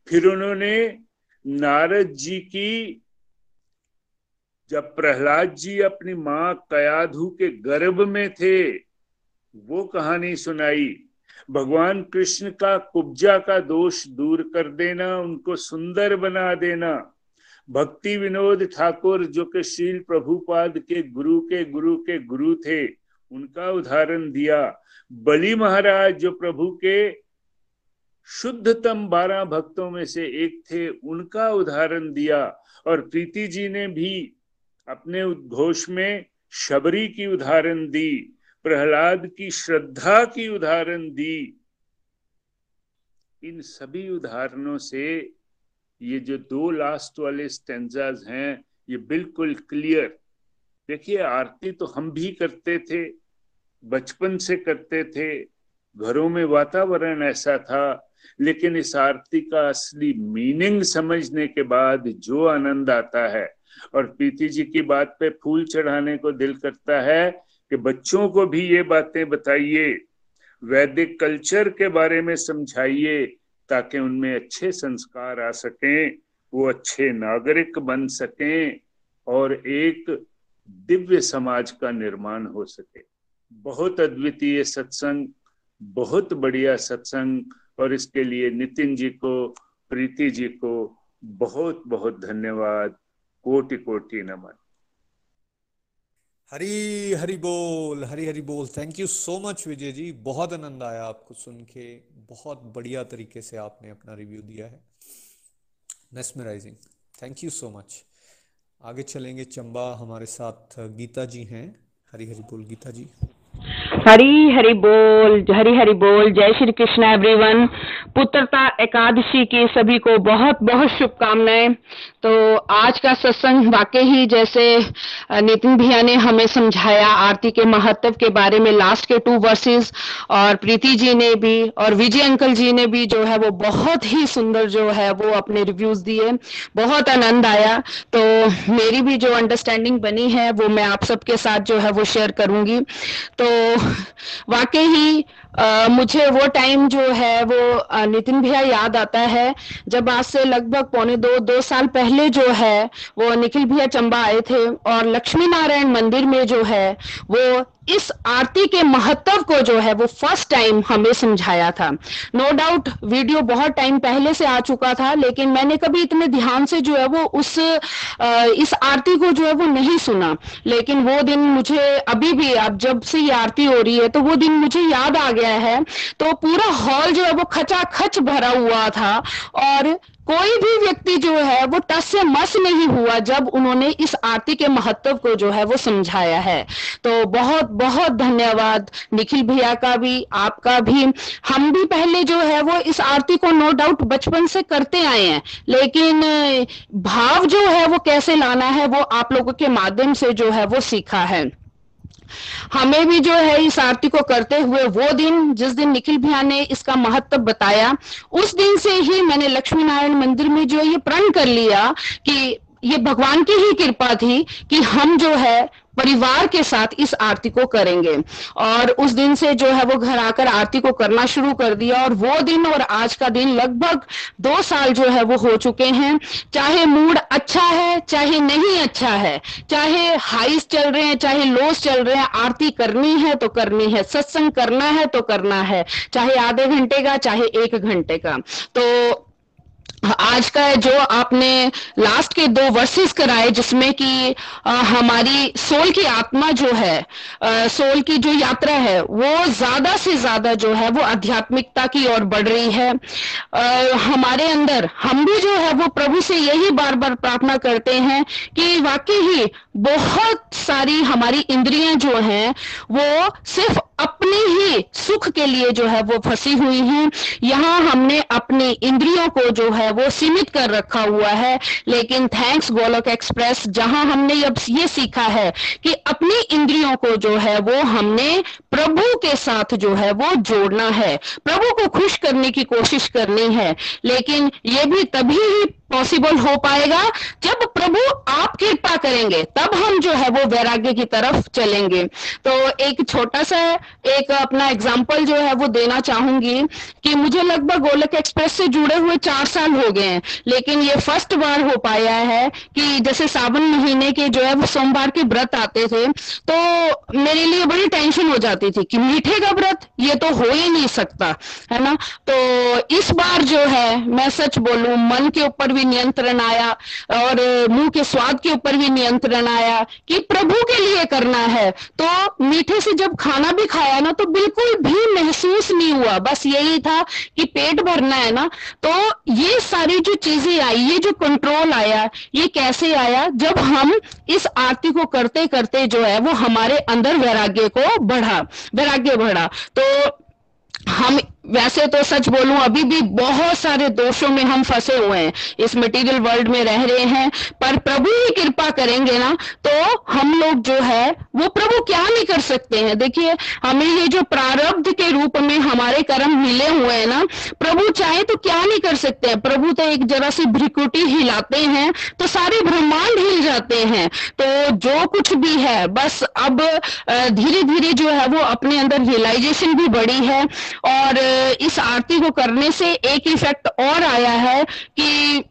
फिर उन्होंने नारद जी की जब प्रहलाद जी अपनी माँ कयाधु के गर्भ में थे, वो कहानी सुनाई। भगवान कृष्ण का कुब्जा का दोष दूर कर देना, उनको सुंदर बना देना। भक्ति विनोद ठाकुर, जो कि शील प्रभुपाद के गुरु के गुरु के गुरु थे, उनका उदाहरण दिया। बलि महाराज जो प्रभु के शुद्धतम बारह भक्तों में से एक थे, उनका उदाहरण दिया। और प्रीति जी ने भी अपने उद्घोष में शबरी की उदाहरण दी, प्रहलाद की श्रद्धा की उदाहरण दी। इन सभी उदाहरणों से ये जो दो लास्ट वाले स्टेंजाज हैं, ये बिल्कुल क्लियर देखिए, आरती तो हम भी करते थे, बचपन से करते थे, घरों में वातावरण ऐसा था, लेकिन इस आरती का असली मीनिंग समझने के बाद जो आनंद आता है और प्रीति जी की बात पे फूल चढ़ाने को दिल करता है कि बच्चों को भी ये बातें बताइए, वैदिक कल्चर के बारे में समझाइए ताकि उनमें अच्छे संस्कार आ सकें, वो अच्छे नागरिक बन सकें और एक दिव्य समाज का निर्माण हो सके। बहुत अद्वितीय सत्संग, बहुत बढ़िया सत्संग और इसके लिए नितिन जी को, प्रीति जी को बहुत बहुत धन्यवाद। कोटि कोटि नमन हरी हरी बोल, हरी हरी बोल। Thank you so much Vijay ji. बहुत आनंद आया आपको सुन के। बहुत बढ़िया तरीके से आपने अपना रिव्यू दिया है। Mesmerising thank you so much आगे चलेंगे, चंबा हमारे साथ गीता जी हैं। हरी हरी बोल, गीता जी। हरी हरी बोल, हरी हरी बोल, जय श्री कृष्ण एवरीवन पुत्रता एकादशी की सभी को बहुत बहुत शुभकामनाएँ। तो आज का सत्संग वाकई ही जैसे नितिन भैया ने हमें समझाया आरती के महत्व के बारे में लास्ट के टू वर्सेस और प्रीति जी ने भी, और विजय अंकल जी ने भी जो है वो बहुत ही सुंदर जो है वो अपने रिव्यूज़ दिए। बहुत आनंद आया। तो मेरी भी जो अंडरस्टैंडिंग बनी है, वो मैं आप सबके साथ जो है वो शेयर करूँगी। तो वाकई ही मुझे वो टाइम जो है वो नितिन भैया याद आता है, जब आज से लगभग पौने दो दो साल पहले जो है, वो निखिल भैया चंबा आए थे और लक्ष्मी नारायण मंदिर में जो है, वो इस आरती के महत्व को जो है, वो फ़र्स्ट टाइम हमें समझाया था। नो no डाउट वीडियो बहुत टाइम पहले से आ चुका था, लेकिन मैंने कभी इतने ध्यान से जो है वो उस इस आरती को जो है वो नहीं सुना। लेकिन वो दिन मुझे, अभी भी, अब जब से ये आरती हो रही है तो वो दिन मुझे याद आ गया है तो पूरा हॉल जो है वो खचाखच भरा हुआ था और कोई भी व्यक्ति जो है वो टस से मस नहीं हुआ जब उन्होंने इस आरती के महत्व को जो है वो समझाया है। तो बहुत बहुत धन्यवाद निखिल भैया का भी, आपका भी। हम भी पहले जो है वो इस आरती को नो डाउट बचपन से करते आए हैं, लेकिन भाव जो है वो कैसे लाना है वो आप लोगों के माध्यम से जो है वो सीखा है। हमें भी जो है इस आरती को करते हुए वो दिन, जिस दिन निखिल भैया ने इसका महत्व बताया, उस दिन से ही मैंने लक्ष्मी नारायण मंदिर में जो ये प्रण कर लिया कि ये भगवान की ही कृपा थी कि हम जो है परिवार के साथ इस आरती को करेंगे। और उस दिन से जो है वो घर आकर आरती को करना शुरू कर दिया। और वो दिन और आज का दिन लगभग दो साल जो है वो हो चुके हैं। चाहे मूड अच्छा है, चाहे नहीं अच्छा है, चाहे हाईस चल रहे हैं, चाहे लोस चल रहे हैं, आरती करनी है तो करनी है, सत्संग करना है तो करना है, चाहे आधे घंटे का, चाहे एक घंटे का। तो आज का जो आपने लास्ट के दो वर्सेस कराए जिसमें कि हमारी सोल की आत्मा जो है आ, सोल की जो यात्रा है वो ज़्यादा से ज़्यादा जो है वो आध्यात्मिकता की ओर बढ़ रही है। आ, हमारे अंदर हम भी जो है वो प्रभु से यही बार बार प्रार्थना करते हैं कि वाकई ही बहुत सारी हमारी इंद्रियाँ जो हैं, वो सिर्फ़ अपने ही सुख के लिए जो है वो फंसी हुई हैं। यहाँ हमने अपनी इंद्रियों को जो है वो सीमित कर रखा हुआ है, लेकिन थैंक्स गोलक एक्सप्रेस, जहाँ हमने अब ये सीखा है कि अपनी इंद्रियों को जो है वो हमने प्रभु के साथ जो है वो जोड़ना है। प्रभु को खुश करने की कोशिश करनी है, लेकिन ये भी तभी ही पॉसिबल हो पाएगा। जब प्रभु आप कृपा करेंगे, तब हम जो है वो वैराग्य की तरफ़ चलेंगे। तो एक छोटा सा, एक अपना एग्ज़ाम्पल जो है वो देना चाहूँगी कि मुझे लगभग गोलक एक्सप्रेस से जुड़े हुए चार साल हो गए हैं, लेकिन ये फ़र्स्ट बार हो पाया है कि जैसे सावन महीने के जो है वो सोमवार के व्रत आते थे तो मेरे लिए बड़ी टेंशन हो जाती थी कि मीठे का व्रत? ये तो हो ही नहीं सकता, है ना? तो इस बार जो है, मैं सच बोलू, मन के ऊपर भी नियंत्रण आया और मुँह के स्वाद के ऊपर भी नियंत्रण आया कि प्रभु के लिए करना है। तो मीठे से जब खाना भी खाया ना तो बिल्कुल भी महसूस नहीं हुआ। बस यही था कि पेट भरना है ना। तो ये सारी जो चीज़ें आई, ये जो कंट्रोल आया, ये कैसे आया? जब हम इस आरती को करते करते जो है, वो हमारे अंदर वैराग्य को बढ़ा, वैराग्य बढ़ा। तो हम वैसे तो सच बोलूँ, अभी भी बहुत सारे दोषों में हम फंसे हुए हैं। इस मटेरियल वर्ल्ड में रह रहे हैं। पर प्रभु ही कृपा करेंगे ना तो हम लोग जो है, वो प्रभु क्या नहीं कर सकते हैं? देखिए हमें ये जो प्रारब्ध के रूप में हमारे कर्म मिले हुए हैं ना, प्रभु चाहे तो क्या नहीं कर सकते हैं? प्रभु तो एक जरा सी भ्रिकुटी हिलाते हैं तो सारे ब्रह्मांड हिल जाते हैं। तो जो कुछ भी है, बस अब धीरे धीरे जो है, वो अपने अंदर रियलाइजेशन भी बढ़ी है। और इस आरती को करने से एक इफ़ेक्ट और आया है कि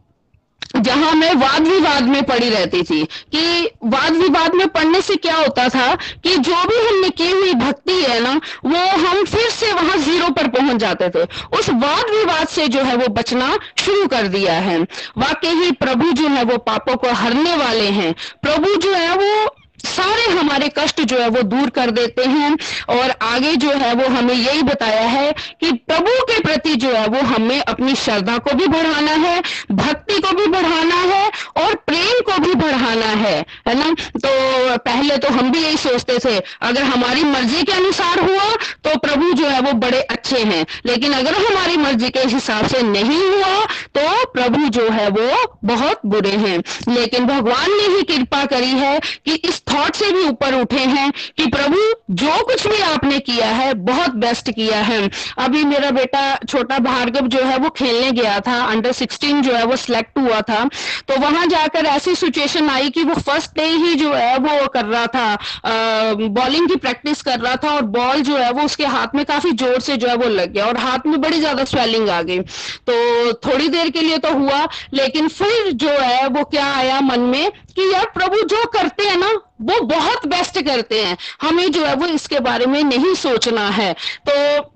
जहाँ मैं वाद विवाद में पड़ी रहती थी, कि वाद विवाद में पढ़ने से क्या होता था कि जो भी हमने की हुई भक्ति है ना, वो हम फिर से वहाँ ज़ीरो पर पहुँच जाते थे। उस वाद विवाद से जो है वो बचना शुरू कर दिया है। वाकई ही प्रभु जो है वो पापों को हरने वाले हैं। प्रभु जो है वो सारे हमारे कष्ट जो है वो दूर कर देते हैं और आगे जो है वो हमें यही बताया है कि प्रभु के प्रति जो है वो हमें अपनी श्रद्धा को भी बढ़ाना है, भक्ति को भी बढ़ाना है और प्रेम को भी बढ़ाना है है ना? तो पहले तो हम भी यही सोचते थे, अगर हमारी मर्ज़ी के अनुसार हुआ तो प्रभु जो है वो बड़े अच्छे हैं, लेकिन अगर हमारी मर्ज़ी के हिसाब से नहीं हुआ तो प्रभु जो है वो बहुत बुरे हैं। लेकिन भगवान ने ही कृपा करी है कि इस थॉट से भी ऊपर उठे हैं कि प्रभु, जो कुछ भी आपने किया है, बहुत बेस्ट किया है। अभी मेरा बेटा छोटा भार्गव जो है, वो खेलने गया था। अंडर 16 जो है, वो सिलेक्ट हुआ था। तो वहाँ जाकर ऐसी सिचुएशन आई कि वो फ़र्स्ट डे ही जो है, वो कर रहा था। बॉलिंग की प्रैक्टिस कर रहा था और बॉल जो है, वो उसके हाथ में काफ़ी ज़ोर से जो है, वो लग गया और हाथ में बड़ी ज़्यादा स्वेलिंग आ गई। तो थोड़ी देर के लिए तो हुआ, लेकिन फिर जो है, वो क्या आया मन में? कि यार प्रभु जो करते हैं ना, वो बहुत बेस्ट करते हैं। हमें जो है वो इसके बारे में नहीं सोचना है। तो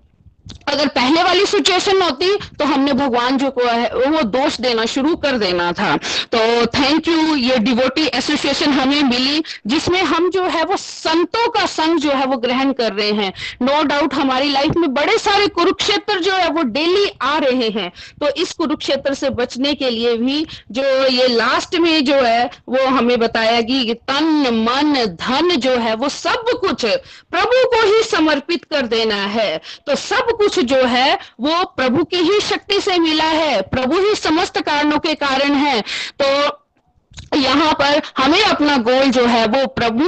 अगर पहले वाली सिचुएशन होती तो हमने भगवान जो को है, वो दोष देना शुरू कर देना था। तो थैंक यू ये डिवोटी एसोसिएशन हमें मिली, जिसमें हम जो है, वो संतों का संग जो है, वो ग्रहण कर रहे हैं। नो no डाउट हमारी लाइफ में बड़े सारे कुरुक्षेत्र जो है, वो डेली आ रहे हैं। तो इस कुरुक्षेत्र से बचने के लिए भी जो ये लास्ट में जो है, वो हमें बताया कि तन, मन, धन जो है, वो सब कुछ प्रभु को ही समर्पित कर देना है। तो सब कुछ जो है, वो प्रभु की ही शक्ति से मिला है। प्रभु ही समस्त कारणों के कारण है। तो यहाँ पर हमें अपना गोल जो है वो प्रभु,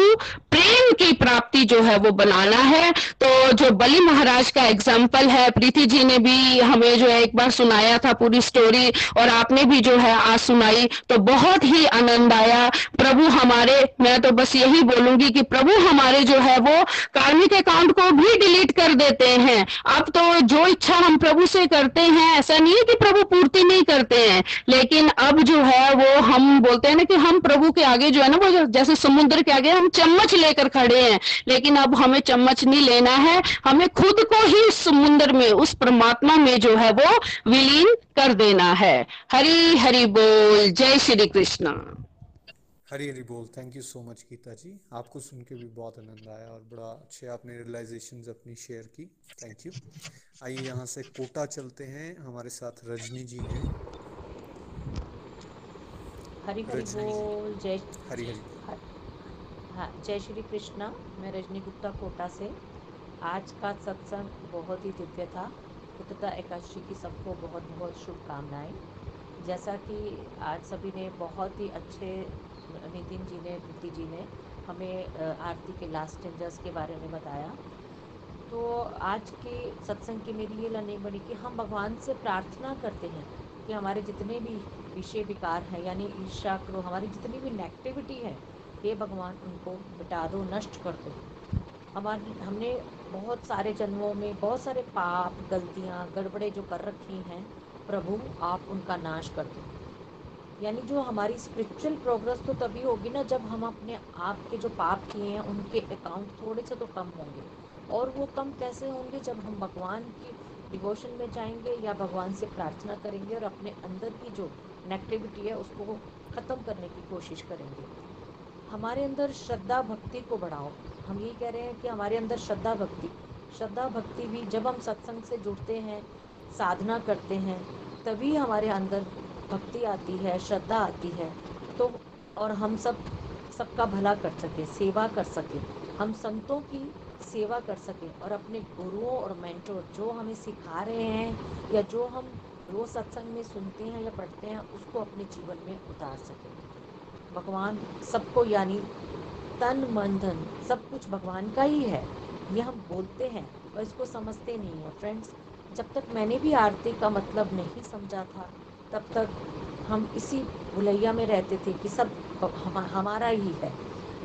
प्रेम की प्राप्ति जो है वो बनाना है। तो जो बलि महाराज का एग्ज़ाम्पल है, प्रीति जी ने भी हमें जो है एक बार सुनाया था पूरी स्टोरी और आपने भी जो है आज सुनाई तो बहुत ही आनंद आया। प्रभु हमारे, मैं तो बस यही बोलूँगी कि प्रभु हमारे जो है वो कार्मिक अकाउंट को भी डिलीट कर देते हैं। अब तो जो इच्छा हम प्रभु से करते हैं, ऐसा नहीं है कि प्रभु पूर्ति नहीं करते हैं, लेकिन अब जो है वो हम बोलते हैं ना कि हम प्रभु के आगे जो है ना, वो जैसे समुद्र के आगे हम चम्मच लेकर खड़े हैं, लेकिन अब हमें चम्मच नहीं लेना है, हमें खुद को ही समुद्र में, उस परमात्मा में जो है वो विलीन कर देना है। हरी हरि बोल, जय श्री कृष्ण। हरी हरी बोल thank you so much Geeta ji. आपको सुन के भी बहुत आनंद आया और बड़ा अच्छे आपने रियलाइजेशन अपनी शेयर की। थैंक यू आइए यहाँ से कोटा चलते हैं। हमारे साथ रजनी जी हैं। हरी हरी बोल जय हरी हरी। हाँ जय श्री कृष्णा मैं रजनी गुप्ता कोटा से। आज का सत्संग बहुत ही दिव्य था। पुत्रता एकादशी की सबको बहुत बहुत शुभकामनाएँ। जैसा कि आज सभी ने बहुत ही अच्छे नितिन जी ने प्रीति जी ने हमें आरती के लास्ट स्टेंजर्स के बारे में बताया। तो आज के सत्संग की मेरी ये लर्निंग बनी कि हम भगवान से प्रार्थना करते हैं कि हमारे जितने भी विषय विकार हैं, यानी ईर्षा करो हमारी जितनी भी नेगेटिविटी है, हे भगवान, उनको मिटा दो, नष्ट कर दो। हमारी, हमने बहुत सारे जन्मों में बहुत सारे पाप, गलतियाँ, गड़बड़े जो कर रखी हैं, प्रभु, आप उनका नाश कर दो। यानी जो हमारी स्पिरिचुअल प्रोग्रेस तो तभी होगी ना, जब हम अपने आप के जो पाप किए हैं, उनके अकाउंट थोड़े से तो कम होंगे। और वो कम कैसे होंगे? जब हम भगवान की डिवोशन में जाएँगे या भगवान से प्रार्थना करेंगे और अपने अंदर की जो नेगेटिविटी है, उसको ख़त्म करने की कोशिश करेंगे। हमारे अंदर श्रद्धा भक्ति को बढ़ाओ। हम ये कह रहे हैं कि हमारे अंदर श्रद्धा भक्ति श्रद्धा भक्ति भी जब हम सत्संग से जुड़ते हैं, साधना करते हैं, तभी हमारे अंदर भक्ति आती है, श्रद्धा आती है। तो और हम सब, सबका भला कर सकें, सेवा कर सकें, हम संतों की सेवा कर सकें और अपने गुरुओं और मेंटोर जो हमें सिखा रहे हैं या जो हम रोज सत्संग में सुनते हैं या पढ़ते हैं उसको अपने जीवन में उतार सके। भगवान सबको यानी तन मन धन सब कुछ भगवान का ही है। ये हम बोलते हैं और इसको समझते नहीं है। फ्रेंड्स जब तक मैंने भी आरती का मतलब नहीं समझा था तब तक हम इसी भुलैया में रहते थे कि सब हम, हमारा ही है।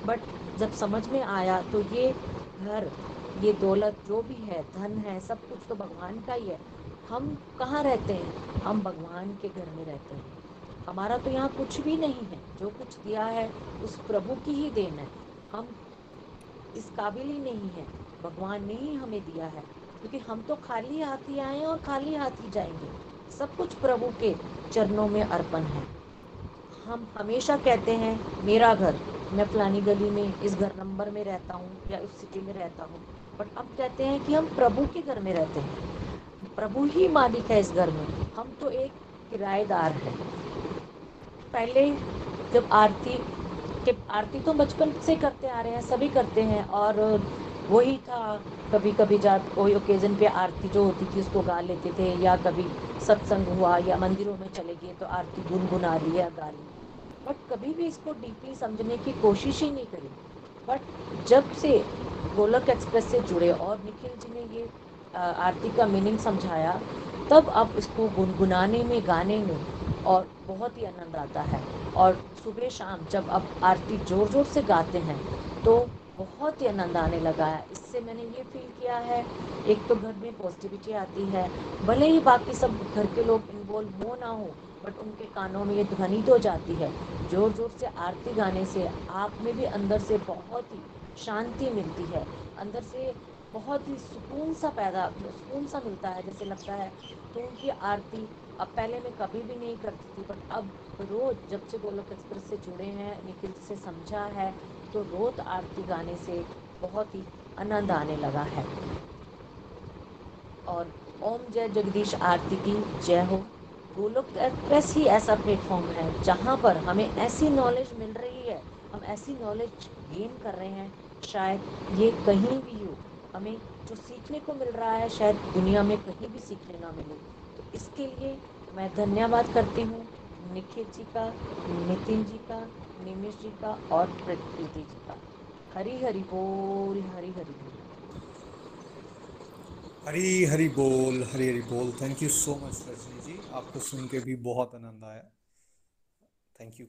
बट जब समझ में आया तो ये घर ये दौलत जो भी है धन है सब कुछ तो भगवान का ही है। हम कहाँ रहते हैं? हम भगवान के घर में रहते हैं। हमारा तो यहाँ कुछ भी नहीं है। जो कुछ दिया है, उस प्रभु की ही देन है। हम इस काबिल ही नहीं है। भगवान ने ही हमें दिया है। क्योंकि हम तो खाली हाथ ही आए और खाली हाथ ही जाएँगे। सब कुछ प्रभु के चरणों में अर्पण है। हम हमेशा कहते हैं, मेरा घर, मैं फलानी गली में इस घर नंबर में रहता हूँ या इस सिटी में रहता हूँ। बट अब कहते हैं कि हम प्रभु के घर में रहते हैं। प्रभु ही मालिक है इस घर में। हम तो एक किराएदार हैं। पहले जब आरती के आरती तो बचपन से करते आ रहे हैं, सभी करते हैं और वही था कभी कभी जा, कोई ओकेजन पे आरती जो होती थी उसको गा लेते थे या कभी सत्संग हुआ या मंदिरों में चले गए तो आरती गुनगुना ली या गा ली। बट कभी भी इसको डीपली समझने की कोशिश ही नहीं करी। बट जब से गोलक एक्सप्रेस से जुड़े और निखिल जी ने ये आरती का मीनिंग समझाया, तब आप इसको गुनगुनाने में, गाने में और बहुत ही आनंद आता है। और सुबह शाम जब आप आरती ज़ोर ज़ोर से गाते हैं तो बहुत ही आनंद आने लगा है। इससे मैंने ये फील किया है, एक तो घर में पॉजिटिविटी आती है, भले ही बाकी सब घर के लोग इन्वॉल्व हो ना हो बट उनके कानों में ये ध्वनि तो जाती है। ज़ोर ज़ोर से आरती गाने से आप में भी अंदर से बहुत ही शांति मिलती है। अंदर से बहुत ही सुकून सा पैदा, सुकून सा मिलता है, जैसे लगता है तो उनकी आरती अब पहले मैं कभी भी नहीं करती थी बट अब रोज़ जब से गोलक एक्सप्रेस से जुड़े हैं, निखिल से समझा है तो रोज आरती गाने से बहुत ही आनंद आने लगा है। और ओम जय जगदीश आरती की जय हो। गोलोक एक्सप्रेस ही ऐसा प्लेटफॉर्म है, जहाँ पर हमें ऐसी नॉलेज मिल रही है, हम ऐसी नॉलेज गेन कर रहे हैं, शायद ये कहीं भी हो। हमें जो सीखने को मिल रहा है, शायद दुनिया में कहीं भी सीखने ना मिले। तो इसके लिए मैं धन्यवाद करती हूँ निखिल जी का, नितिन जी का निमिष जी का और प्रीति जी का। हरी हरी बोल हरी हरी बोल। हरी हरी बोल हरी हरी बोल। Thank you so much Rajni ji. आपको सुन के भी बहुत आनंद आया। थैंक यू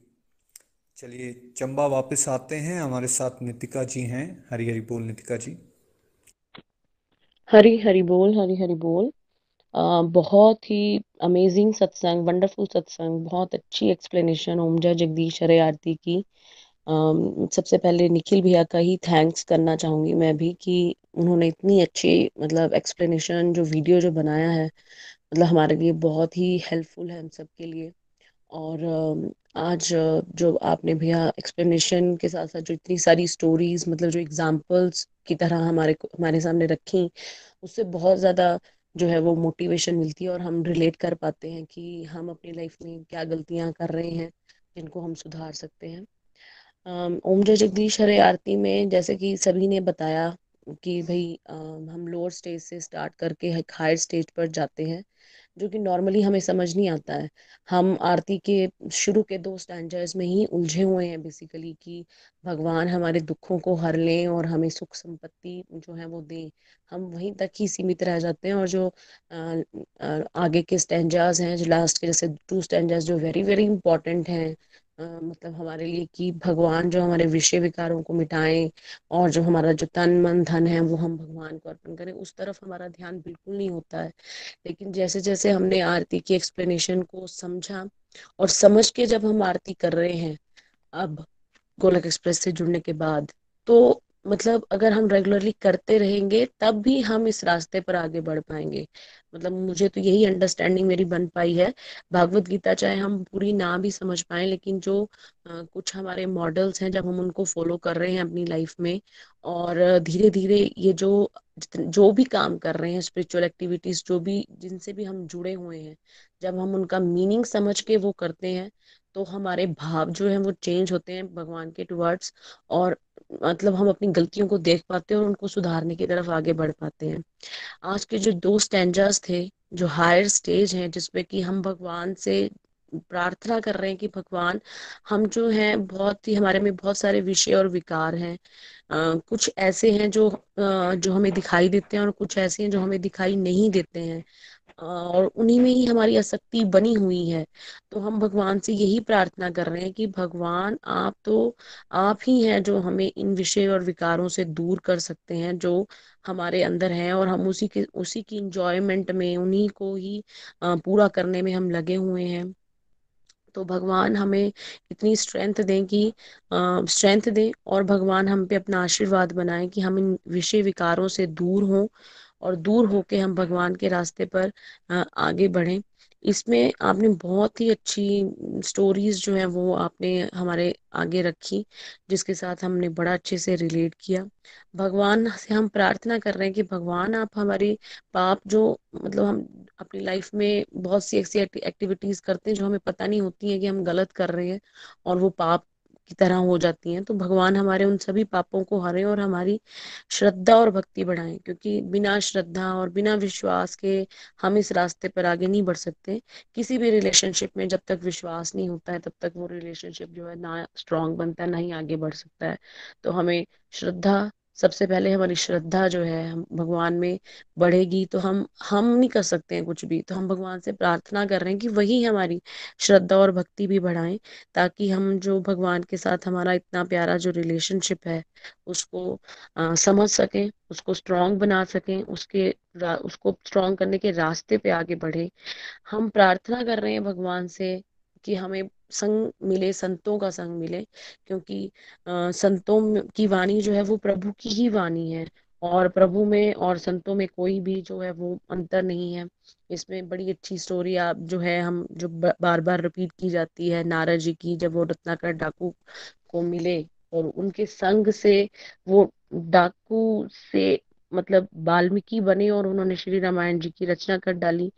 चलिए, चंबा वापस आते हैं। हमारे साथ नितिका जी हैं। हरी हरी बोल, नितिका जी। हरी हरी बोल, हरी हरी बोल। बहुत ही अमेजिंग सत्संग वंडरफुल सत्संग बहुत अच्छी एक्सप्लेनेशन ओम जय जगदीश हरे आरती की सबसे पहले निखिल भैया का ही थैंक्स करना चाहूँगी मैं भी कि उन्होंने इतनी अच्छी मतलब एक्सप्लेनेशन जो वीडियो जो बनाया है मतलब हमारे लिए बहुत ही हेल्पफुल है हम सब के लिए। और आज जो आपने भैया एक्सप्लेनेशन के साथ साथ जो इतनी सारी स्टोरीज मतलब जो एग्जांपल्स की तरह हमारे हमारे सामने रखी, उससे बहुत ज़्यादा जो है वो मोटिवेशन मिलती है और हम रिलेट कर पाते हैं कि हम अपनी लाइफ में क्या गलतियाँ कर रहे हैं, जिनको हम सुधार सकते हैं। ओम जय जगदीश हरे आरती में जैसे कि सभी ने बताया कि भाई हम लोअर स्टेज से स्टार्ट करके हायर स्टेज पर जाते हैं। जो कि नॉर्मली हमें समझ नहीं आता है। हम आरती के शुरू के दो स्टैंडर्स में ही उलझे हुए हैं बेसिकली कि भगवान हमारे दुखों को हर लें और हमें सुख संपत्ति जो है वो दें। हम वहीं तक ही सीमित रह जाते हैं और जो आ, आ, आगे के स्टैंडर्स हैं जो लास्ट के जैसे टू स्टैंडर्स जो वेरी वेरी इंपॉर्टेंट हैं मतलब हमारे लिए कि भगवान जो हमारे विषय विकारों को मिटाएँ और जो हमारा जो तन, मन, धन है, वो हम भगवान को अर्पण करें, उस तरफ़ हमारा ध्यान बिल्कुल नहीं होता है। लेकिन जैसे जैसे हमने आरती की एक्सप्लेनेशन को समझा और समझ के जब हम आरती कर रहे हैं, अब गोलक एक्सप्रेस से जुड़ने के बाद तो मतलब अगर हम रेगुलरली करते रहेंगे तब भी हम इस रास्ते पर आगे बढ़ पाएँगे। मतलब मुझे तो यही अंडरस्टैंडिंग मेरी बन पाई है। भागवत गीता चाहे हम पूरी ना भी समझ पाए लेकिन जो आ, कुछ हमारे मॉडल्स हैं जब हम उनको फॉलो कर रहे हैं अपनी लाइफ में और धीरे धीरे ये जो जो भी काम कर रहे हैं स्पिरिचुअल एक्टिविटीज़ जो भी जिनसे भी हम जुड़े हुए हैं जब हम उनका मीनिंग समझ के वो करते हैं तो हमारे भाव जो है वो चेंज होते हैं भगवान के टुवर्ड्स और मतलब हम अपनी गलतियों को देख पाते हैं और उनको सुधारने की तरफ़ आगे बढ़ पाते हैं। आज के जो दो स्टैंडर्स थे जो हायर स्टेज है जिसपे कि हम भगवान से प्रार्थना कर रहे हैं कि भगवान हम जो हैं बहुत ही हमारे में बहुत सारे विषय और विकार हैं। आ, कुछ ऐसे हैं जो आ, जो हमें दिखाई देते हैं और कुछ ऐसे हैं जो हमें दिखाई नहीं देते हैं। और उन्हीं में ही हमारी आसक्ति बनी हुई है। तो हम भगवान से यही प्रार्थना कर रहे हैं कि भगवान, आप तो आप ही हैं जो हमें इन विषय और विकारों से दूर कर सकते हैं, जो हमारे अंदर हैं और हम उसी के, उसी की इंजॉयमेंट में, उन्हीं को ही पूरा करने में हम लगे हुए हैं। तो भगवान हमें इतनी स्ट्रेंथ दें कि स्ट्रेंथ दें और भगवान हम पे अपना आशीर्वाद बनाएँ कि हम इन विषय विकारों से दूर हों। और दूर होके हम भगवान के रास्ते पर आगे बढ़ें। इसमें आपने बहुत ही अच्छी स्टोरीज जो है वो आपने हमारे आगे रखी, जिसके साथ हमने बड़ा अच्छे से रिलेट किया। भगवान से हम प्रार्थना कर रहे हैं कि भगवान आप हमारी पाप जो मतलब हम अपनी लाइफ में बहुत सी ऐसी एक्टिविटीज़ करते हैं जो हमें पता नहीं होती है कि हम गलत कर रहे हैं, और वो पाप की तरह हो जाती हैं तो भगवान हमारे उन सभी पापों को हरे और हमारी श्रद्धा और भक्ति बढ़ाएँ, क्योंकि बिना श्रद्धा और बिना विश्वास के हम इस रास्ते पर आगे नहीं बढ़ सकते। किसी भी रिलेशनशिप में जब तक विश्वास नहीं होता है, तब तक वो रिलेशनशिप जो है ना स्ट्रांग बनता है ना ही आगे बढ़ सकता है। तो हमें श्रद्धा सबसे पहले हमारी श्रद्धा जो है हम भगवान में बढ़ेगी तो हम हम नहीं कर सकते हैं कुछ भी। तो हम भगवान से प्रार्थना कर रहे हैं कि वही हमारी श्रद्धा और भक्ति भी बढ़ाएँ ताकि हम जो भगवान के साथ हमारा इतना प्यारा जो रिलेशनशिप है उसको आ, समझ सकें उसको स्ट्रांग बना सकें उसके उसको स्ट्रांग करने के रास्ते पे आगे बढ़े। हम प्रार्थना कर रहे हैं भगवान से कि हमें संग मिले संतों का संग मिले क्योंकि आ, संतों की वाणी जो है वो प्रभु की ही वाणी है। और प्रभु में और संतों में कोई भी जो है वो अंतर नहीं है। इसमें बड़ी अच्छी स्टोरी आप जो है हम जो बार बार रिपीट की जाती है। नारद जी की जब वो रत्नाकर डाकू को मिले और उनके संग से वो डाकू से मतलब वाल्मीकि बने और उन्होंने श्री रामायण जी की रचना कर डाली।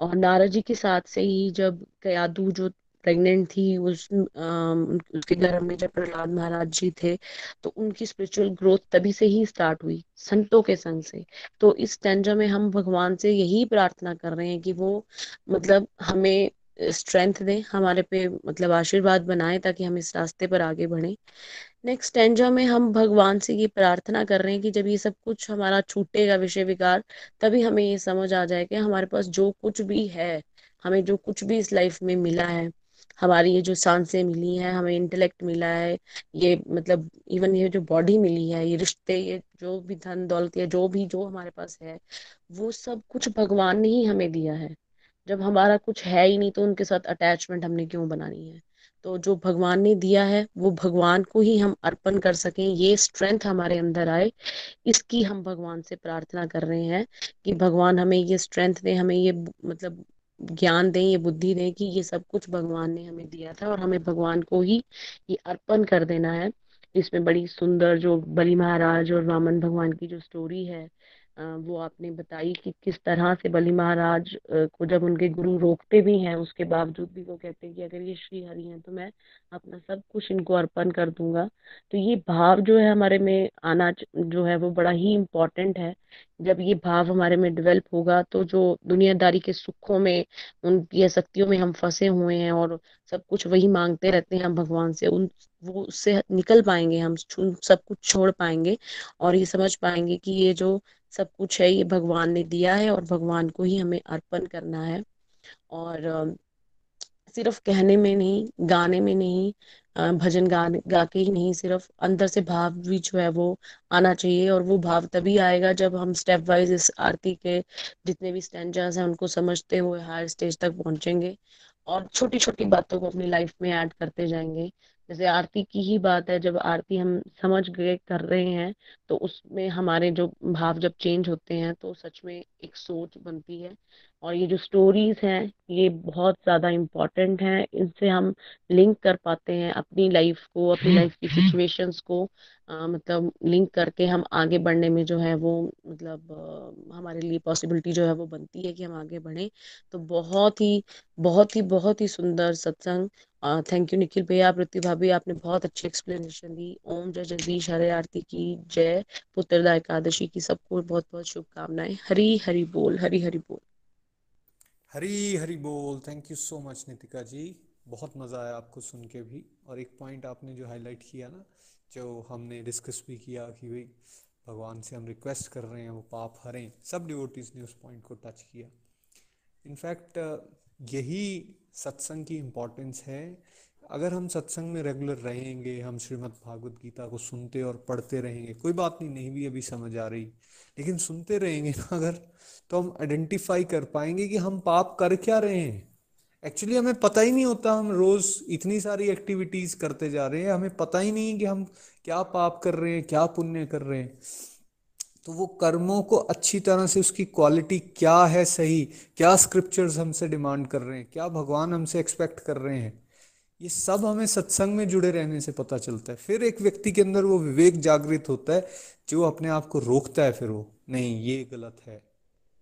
और नारद जी के साथ से ही जब कयादू जो प्रेग्नेंट थी, उस उसके घर में जब प्रहलाद महाराज जी थे तो उनकी स्पिरिचुअल ग्रोथ तभी से ही स्टार्ट हुई, संतों के संग से। तो इस टेंजा में हम भगवान से यही प्रार्थना कर रहे हैं कि वो मतलब हमें स्ट्रेंथ दे, हमारे पे मतलब आशीर्वाद बनाए, ताकि हम इस रास्ते पर आगे बढ़े। नेक्स्ट टेंजा में हम भगवान से ये प्रार्थना कर रहे हैं कि जब ये सब कुछ हमारा छूटेगा, विषय विकार, तभी हमें ये समझ आ जाए कि हमारे पास जो कुछ भी है, हमें जो कुछ भी इस लाइफ में मिला है हमारी ये जो साँसें मिली हैं, हमें इंटेलेक्ट मिला है, ये मतलब इवन ये जो बॉडी मिली है, ये रिश्ते, ये जो भी धन दौलत, या जो भी, जो हमारे पास है, वो सब कुछ भगवान ने ही हमें दिया है। जब हमारा कुछ है ही नहीं तो उनके साथ अटैचमेंट हमने क्यों बनानी है? तो जो भगवान ने दिया है, वो भगवान को ही हम अर्पण कर सकें, ये स्ट्रेंथ हमारे अंदर आए, इसकी हम भगवान से प्रार्थना कर रहे हैं कि भगवान हमें ये स्ट्रेंथ दे, हमें ये मतलब ज्ञान दें, ये बुद्धि दें कि ये सब कुछ भगवान ने हमें दिया था और हमें भगवान को ही ये अर्पण कर देना है। इसमें बड़ी सुंदर जो बलि महाराज और वामन भगवान की जो स्टोरी है वो आपने बताई कि किस तरह से बलि महाराज को जब उनके गुरु रोकते भी हैं, उसके बावजूद भी वो कहते हैं कि अगर ये श्री हरि हैं तो मैं अपना सब कुछ इनको अर्पण कर दूँगा। तो ये भाव जो है हमारे में आना जो है वो बड़ा ही इम्पोर्टेंट है। जब ये भाव हमारे में डेवलप होगा तो जो दुनियादारी के सुखों में उनकी शक्तियों में हम फंसे हुए हैं और सब कुछ वही मांगते रहते हैं हम भगवान से, उन, वो उससे निकल पाएँगे हम सब कुछ छोड़ पाएँगे और ये समझ पाएँगे कि ये जो सब कुछ है, ये भगवान ने दिया है और भगवान को ही हमें अर्पण करना है। और सिर्फ़ कहने में नहीं, गाने में नहीं भजन गा गा के ही नहीं, सिर्फ़ अंदर से भाव भी जो है वो आना चाहिए और वो भाव तभी आएगा जब हम स्टेप वाइज इस आरती के जितने भी स्टैंडर्स हैं, उनको समझते हुए हायर स्टेज तक पहुँचेंगे। और छोटी छोटी बातों को अपनी लाइफ में ऐड करते जाएँगे। जैसे आरती की ही बात है जब आरती हम समझ गए कर रहे हैं तो उसमें हमारे जो भाव जब चेंज होते हैं तो सच में एक सोच बनती है। और ये जो स्टोरीज हैं ये बहुत ज़्यादा इम्पोर्टेंट हैं। इनसे हम लिंक कर पाते हैं अपनी लाइफ को अपनी लाइफ की सिचुएशंस को। आ, मतलब लिंक करके हम आगे बढ़ने में जो है वो मतलब आ, हमारे लिए पॉसिबिलिटी जो है वो बनती है कि हम आगे बढ़ें। तो बहुत ही बहुत ही बहुत ही सुंदर सत्संग थैंक यू निखिल भैया पृथ्वी भाभी, आपने बहुत अच्छी एक्सप्लेनेशन दी। ओम जय जगदीश, हरे आरती की जय। पुत्रदा एकादशी की सबको बहुत बहुत शुभकामनाएँ। हरी हरी बोल, हरी हरी बोल। हरी हरी बोल। Thank you so much Nitika ji. बहुत मज़ा आया आपको सुन के भी। और एक पॉइंट आपने जो हाईलाइट किया ना, जो हमने डिस्कस भी किया कि भाई भगवान से हम रिक्वेस्ट कर रहे हैं, वो पाप हरें। सब डिवोटीज ने उस पॉइंट को टच किया। इनफैक्ट यही सत्संग की इम्पोर्टेंस है। अगर हम सत्संग में रेगुलर रहेंगे, हम श्रीमद् भागवत गीता को सुनते और पढ़ते रहेंगे, कोई बात नहीं नहीं भी अभी समझ आ रही। लेकिन सुनते रहेंगे ना अगर तो हम आइडेंटिफाई कर पाएँगे कि हम पाप कर क्या रहे हैं। एक्चुअली हमें पता ही नहीं होता, हम रोज इतनी सारी एक्टिविटीज़ करते जा रहे हैं, हमें पता ही नहीं कि हम क्या पाप कर रहे हैं, क्या पुण्य कर रहे हैं। तो वो कर्मों को अच्छी तरह से उसकी क्वालिटी क्या है सही, क्या स्क्रिप्चर्स हमसे डिमांड कर रहे हैं, क्या भगवान हमसे एक्सपेक्ट कर रहे हैं, ये सब हमें सत्संग में जुड़े रहने से पता चलता है। फिर एक व्यक्ति के अंदर वो विवेक जागृत होता है, जो अपने आप को रोकता है फिर वो, नहीं, ये गलत है,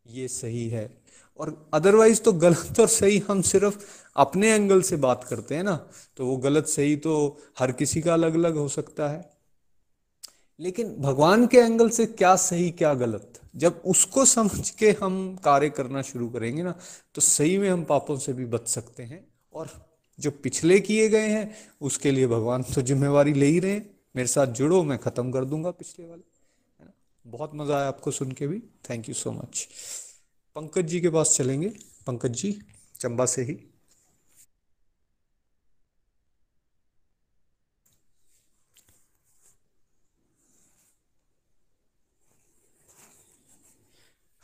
ये सही है। और अदरवाइज़ तो गलत और सही हम सिर्फ़ अपने एंगल से बात करते हैं ना तो वो गलत सही तो हर किसी का अलग अलग हो सकता है। लेकिन भगवान के एंगल से क्या सही, क्या गलत? जब उसको समझ के हम कार्य करना शुरू करेंगे ना तो सही में हम पापों से भी बच सकते हैं। और जो पिछले किए गए हैं, उसके लिए भगवान तो जिम्मेवारी ले ही रहे हैं। मेरे साथ जुड़ो, मैं खत्म कर दूँगा पिछले वाले। है ना? बहुत मज़ा आया आपको सुन के भी। Thank you so much Pankaj ji के पास चलेंगे। पंकज जी, चंबा से ही।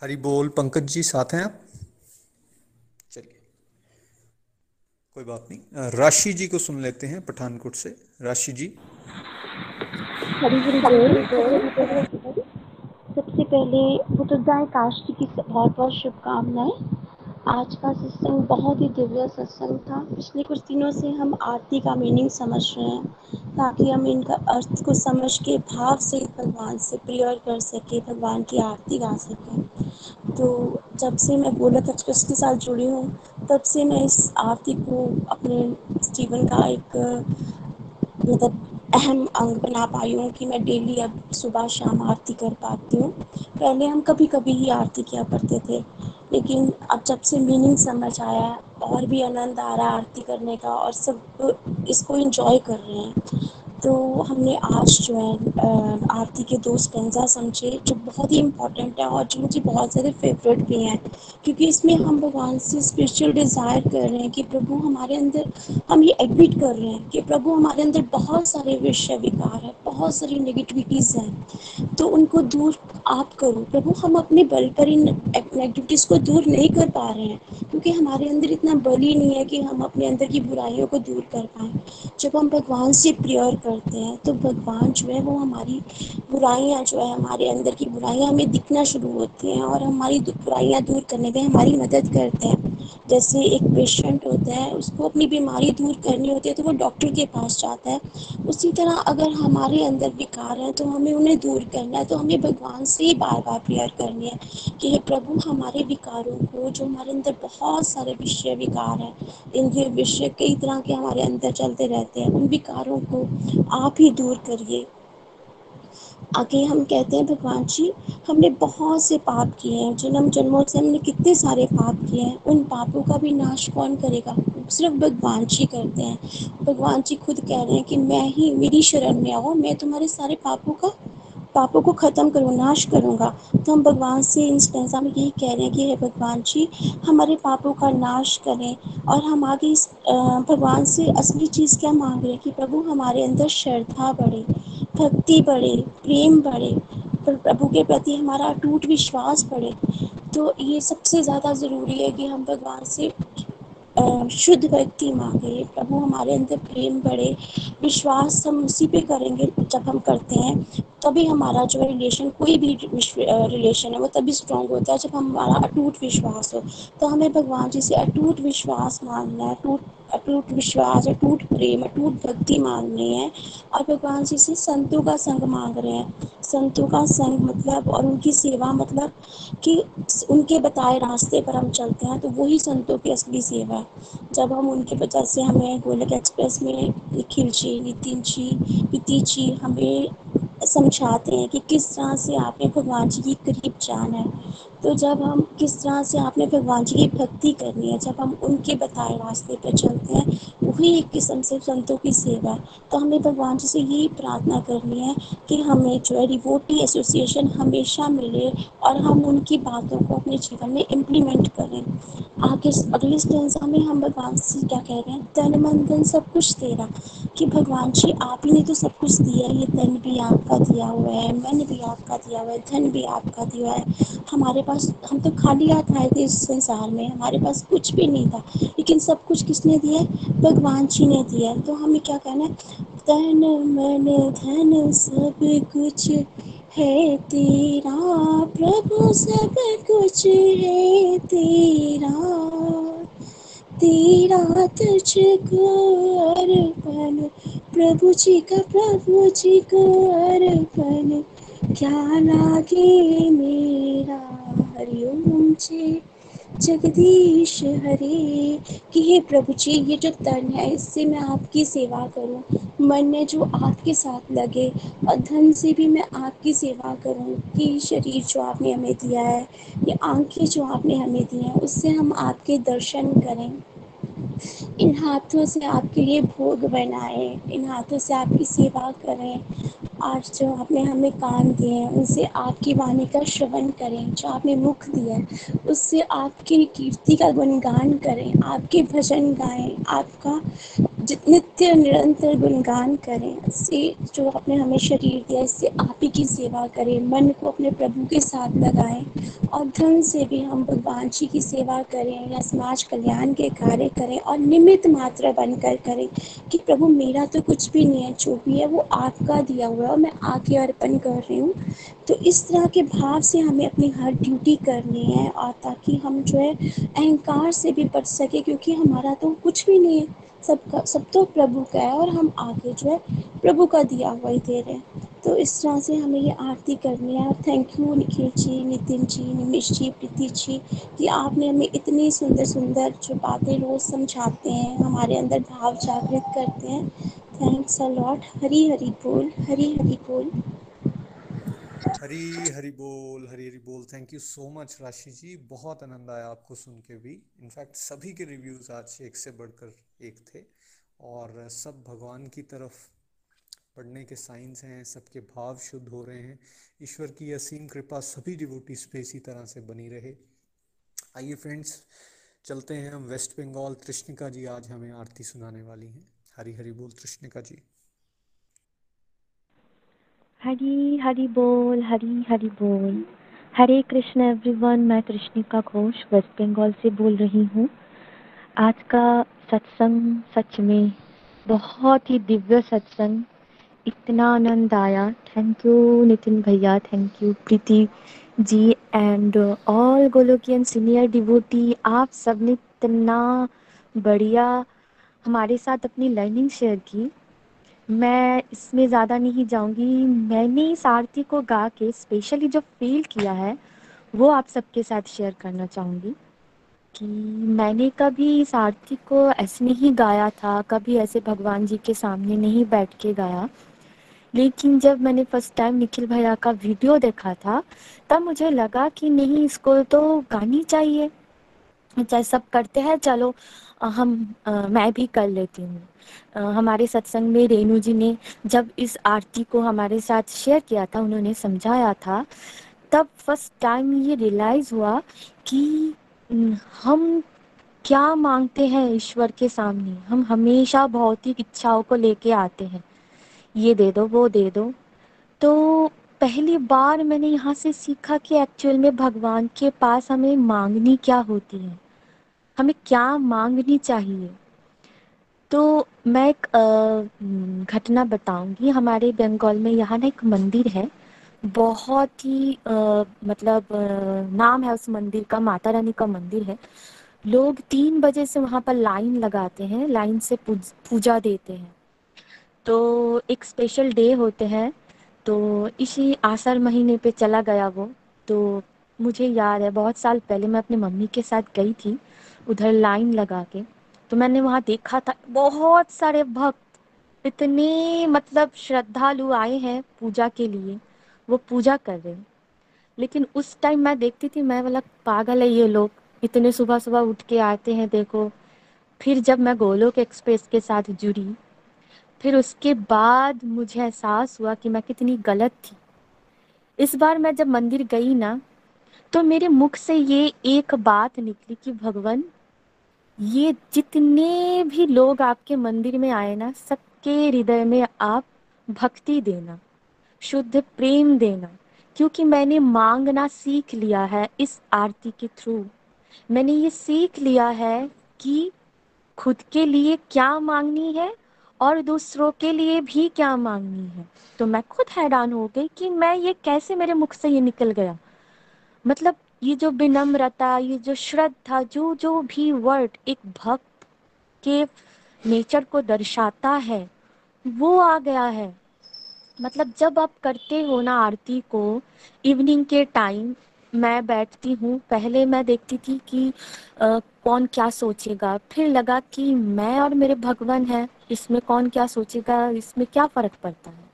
हरी बोल, पंकज जी साथ हैं आप? चलिए। कोई बात नहीं। राशि जी को सुन लेते हैं पठानकोट से। राशि जी। सबसे पहले काश की बहुत बहुत शुभकामनाएँ। आज का सत्संग बहुत ही दिव्य सत्संग था। पिछले कुछ दिनों से हम आरती का मीनिंग समझ रहे हैं, ताकि हम इनका अर्थ को समझ के भाव से भगवान से प्रेयर कर सके, भगवान की आरती गा सकें। तो जब से मैं गोलक एक्सप्रेस के साथ जुड़ी हूँ, तब से मैं इस आरती को अपने जीवन का एक मतलब अहम अंग बना पाई हूँ कि मैं डेली अब सुबह शाम आरती कर पाती हूँ। पहले हम कभी कभी ही आरती किया करते थे। लेकिन अब जब से मीनिंग समझ आया, और भी आनंद आ रहा है आरती करने का, और सब इसको इंजॉय कर रहे हैं तो हमने आज जो है आरती के दो स्टेंजा समझे, जो बहुत ही इम्पोर्टेंट है और जो मुझे बहुत ज़्यादा फेवरेट भी हैं। क्योंकि इसमें हम भगवान से स्पिरिचुअल डिज़ायर कर रहे हैं कि प्रभु हमारे अंदर, हम ये एडमिट कर रहे हैं कि प्रभु हमारे अंदर बहुत सारे विषय विकार हैं, बहुत सारी नेगेटिविटीज़ हैं। तो उनको दूर आप करो। प्रभु, हम अपने बल पर इन नेगेटिविटीज़ को दूर नहीं कर पा रहे हैं, क्योंकि हमारे अंदर इतना बल ही नहीं है कि हम अपने अंदर की बुराइयों को दूर कर पाएँ। जब हम भगवान से प्रेयर करते हैं तो भगवान जो है वो हमारी बुराइयाँ जो है, हमारे अंदर की बुराइयाँ हमें दिखना शुरू होती हैं और हमारी बुराइयाँ दूर करने में हमारी मदद करते हैं। जैसे एक पेशेंट होता है, उसको अपनी बीमारी दूर करनी होती है तो वो डॉक्टर के पास जाता है। उसी तरह अगर हमारे अंदर विकार हैं तो हमें उन्हें दूर करना है तो हमें भगवान से ही बार बार प्रेयर करनी है कि हे प्रभु, हमारे विकारों को, जो हमारे अंदर बहुत सारे विषय विकार हैं इनके विषय कई तरह के हमारे अंदर चलते रहते हैं, उन विकारों को आप ही दूर करिए। आगे हम कहते हैं, भगवान जी, हमने बहुत से पाप किए हैं, जन्म जन्मों से हमने कितने सारे पाप किए हैं, उन पापों का भी नाश कौन करेगा? सिर्फ़ भगवान जी करते हैं। भगवान जी खुद कह रहे हैं कि मैं ही, मेरी शरण में आओ, मैं तुम्हारे सारे पापों का पापों को ख़त्म करूँ, नाश करूँगा। तो हम भगवान से इन स्टेंसा में यही कह रहे हैं कि हे भगवान जी, हमारे पापों का नाश करें और हम आगे इस भगवान से असली चीज़ क्या मांग रहे हैं कि प्रभु हमारे अंदर श्रद्धा बढ़े, भक्ति बढ़े, प्रेम बढ़े प्रभु के प्रति हमारा अटूट विश्वास बढ़े। तो ये सबसे ज़्यादा ज़रूरी है कि हम भगवान से शुद्ध भक्ति मांगे, प्रभु हमारे अंदर प्रेम बढ़े, विश्वास हम उसी पे करेंगे जब हम करते हैं। तभी हमारा जो रिलेशन कोई भी रिलेशन है, वो तभी स्ट्रांग होता है जब हमारा अटूट विश्वास हो। तो हमें भगवान जी से अटूट विश्वास मानना है, अटूट अटूट विश्वास, अटूट प्रेम, अटूट भक्ति मांगनी है और भगवान जी से संतों का संग मांग रहे हैं। संतों का संग मतलब और उनकी सेवा मतलब कि उनके बताए रास्ते पर हम चलते हैं तो वही संतों की असली सेवा है। जब हम उनके वजह से हमें गोलक एक्सप्रेस में निखिल जी नितिन जी, प्रीति जी, हमें समझाते हैं कि किस तरह से आपने भगवान जी के करीब जाना है। तो जब हम किस तरह से आपने भगवान जी की भक्ति करनी है, जब हम उनके बताए रास्ते पर चलते हैं, वही एक किस्म से संतों की सेवा है। तो हमें भगवान जी से यही प्रार्थना करनी है कि हमें जो है डिवोटी एसोसिएशन हमेशा मिले और हम उनकी बातों को अपने जीवन में इम्प्लीमेंट करें। आगे अगले स्टेंजा में हम भगवान से क्या कह रहे हैं? तन मन धन सब कुछ तेरा। कि भगवान जी आप ही ने तो सब कुछ दिया है ये तन भी आपका दिया हुआ है, मन भी आपका दिया हुआ है, धन भी आपका दिया है। हमारे पास हम तो खाली हाथ आए थे इस संसार में, हमारे पास कुछ भी नहीं था, लेकिन सब कुछ किसने दिया भगवान जी ने दिया तो हमें क्या कहना है? तन मन, धन सब कुछ है तेरा, प्रभु सब कुछ है तेरा तेरा तुझको अर्पण, प्रभु जी का, प्रभु जी को अर्पण। क्या लागे मेरा? हरिओम जी। जगदीश हरे। कि हे प्रभु जी, ये जो तन है, इससे मैं आपकी सेवा करूँ। मन में जो आपके साथ लगे, और धन से भी मैं आपकी सेवा करूँ, कि शरीर जो आपने हमें दिया है, ये आँखें जो आपने हमें दी हैं, उससे हम आपके दर्शन करें। इन हाथों से आपके लिए भोग बनाए, इन हाथों से आपकी सेवा करें आज जो आपने हमें कान दिए हैं, उनसे आपकी वाणी का श्रवण करें, जो आपने मुख दिया है, उससे आपकी कीर्ति का गुणगान करें, आपके भजन गाएँ, आपका नित्य निरंतर गुणगान करें इससे जो आपने हमें शरीर दिया, इससे आप ही की सेवा करें, मन को अपने प्रभु के साथ लगाएँ और धन से भी हम भगवान जी की सेवा करें या समाज कल्याण के कार्य करें और निमित्त मात्र बनकर करें कि प्रभु मेरा तो कुछ भी नहीं है, जो भी है वो आपका दिया हुआ है और मैं आके अर्पण कर रही हूँ। तो इस तरह के भाव से हमें अपनी हर ड्यूटी करनी है और ताकि हम जो है अहंकार से भी बच सके, क्योंकि हमारा तो कुछ भी नहीं है। सबका, सब तो प्रभु का है और हम आगे जो है प्रभु का दिया हुआ ही दे रहे हैं। तो इस तरह से हमें ये आरती करनी है। और थैंक यू निखिल जी, नितिन जी, निमिष जी, प्रीति जी, कि आपने हमें इतनी सुंदर सुंदर जो बातें रोज़ समझाते हैं, हमारे अंदर भाव जागृत करते हैं। Thanks a lot Hari Hari बोल हरी हरी बोल। हरी हरी बोल, हरी हरी बोल। थैंक यू सो मच राशि जी। बहुत आनंद आया आपको सुन के भी। इनफैक्ट सभी के रिव्यूज़ आज एक से बढ़कर एक थे। और सब भगवान की तरफ़ पढ़ने के साइंस हैं, सबके भाव शुद्ध हो रहे हैं। ईश्वर की असीम कृपा सभी डिवोटीज पे इसी तरह से बनी रहे। आइए फ्रेंड्स चलते हैं हम वेस्ट बंगाल कृष्णिका जी आज हमें आरती सुनाने वाली हैं। हरी हरी बोल कृष्णिका जी। हरी हरी बोल, हरी हरी बोल। हरे कृष्ण एवरीवन मैं कृष्णिका घोष वेस्ट बंगाल से बोल रही हूँ। आज का सत्संग सच में बहुत ही दिव्य सत्संग। इतना आनंद आया। थैंक यू नितिन भैया thank you Preeti ji and all Golokian senior devotee आप सबने इतना बढ़िया हमारे साथ अपनी लर्निंग शेयर की। मैं इसमें ज़्यादा नहीं जाऊँगी। मैंने इस आरती को गा के स्पेशली जो फील किया है वो आप सबके साथ शेयर करना चाहूँगी कि मैंने कभी इस आरती को ऐसे नहीं गाया था कभी ऐसे भगवान जी के सामने नहीं बैठ के गाया। लेकिन जब मैंने फ़र्स्ट टाइम निखिल भैया का वीडियो देखा था तब मुझे लगा कि नहीं इसको तो गानी चाहिए। चाहे सब करते हैं चलो हम अ, मैं भी कर लेती हूँ। हमारे सत्संग में रेणु जी ने जब इस आरती को हमारे साथ शेयर किया था, उन्होंने समझाया था, तब फ़र्स्ट टाइम ये रियलाइज़ हुआ कि हम क्या मांगते हैं ईश्वर के सामने। हम हमेशा भौतिक इच्छाओं को लेके आते हैं। ये दे दो, वो दे दो। तो पहली बार मैंने यहाँ से सीखा कि एक्चुअल में भगवान के पास हमें मांगनी क्या होती है। हमें क्या मांगनी चाहिए? तो मैं एक हम्म, घटना बताऊँगी। हमारे बंगाल में यहाँ ना एक मंदिर है। बहुत ही अ, मतलब अ, नाम है उस मंदिर का माता रानी का मंदिर है। लोग तीन बजे से वहाँ पर लाइन लगाते हैं लाइन से पूज, पूजा देते हैं। तो एक स्पेशल डे होते हैं। तो इसी आषाढ़ महीने पे चला गया वो। तो मुझे याद है बहुत साल पहले मैं अपनी मम्मी के साथ गई थी उधर लाइन लगा के। तो मैंने वहाँ देखा था, बहुत सारे भक्त इतने मतलब श्रद्धालु आए हैं पूजा के लिए, वो पूजा कर रहे हैं। लेकिन उस टाइम मैं देखती थी, मैं बोला, पागल है ये लोग, इतने सुबह सुबह उठ के आते हैं, देखो। फिर जब मैं गोलोक एक्सप्रेस के साथ जुड़ी, फिर उसके बाद मुझे एहसास हुआ कि मैं कितनी गलत थी। इस बार मैं जब मंदिर गई ना तो मेरे मुख से ये एक बात निकली कि भगवान ये जितने भी लोग आपके मंदिर में आए ना, सबके हृदय में आप भक्ति देना, शुद्ध प्रेम देना, क्योंकि मैंने मांगना सीख लिया है इस आरती के थ्रू। मैंने ये सीख लिया है कि खुद के लिए क्या मांगनी है और दूसरों के लिए भी क्या मांगनी है। तो मैं खुद हैरान हो गई कि मैं ये कैसे मेरे मुख से ये निकल गया। मतलब ये जो विनम्रता ये जो श्रद्धा जो जो भी वर्ड एक भक्त के नेचर को दर्शाता है वो आ गया है। मतलब जब आप करते हो ना आरती को इवनिंग के टाइम मैं बैठती हूँ पहले मैं देखती थी कि आ, कौन क्या सोचेगा। फिर लगा कि मैं और मेरे भगवान है इसमें कौन क्या सोचेगा इसमें क्या फ़र्क पड़ता है?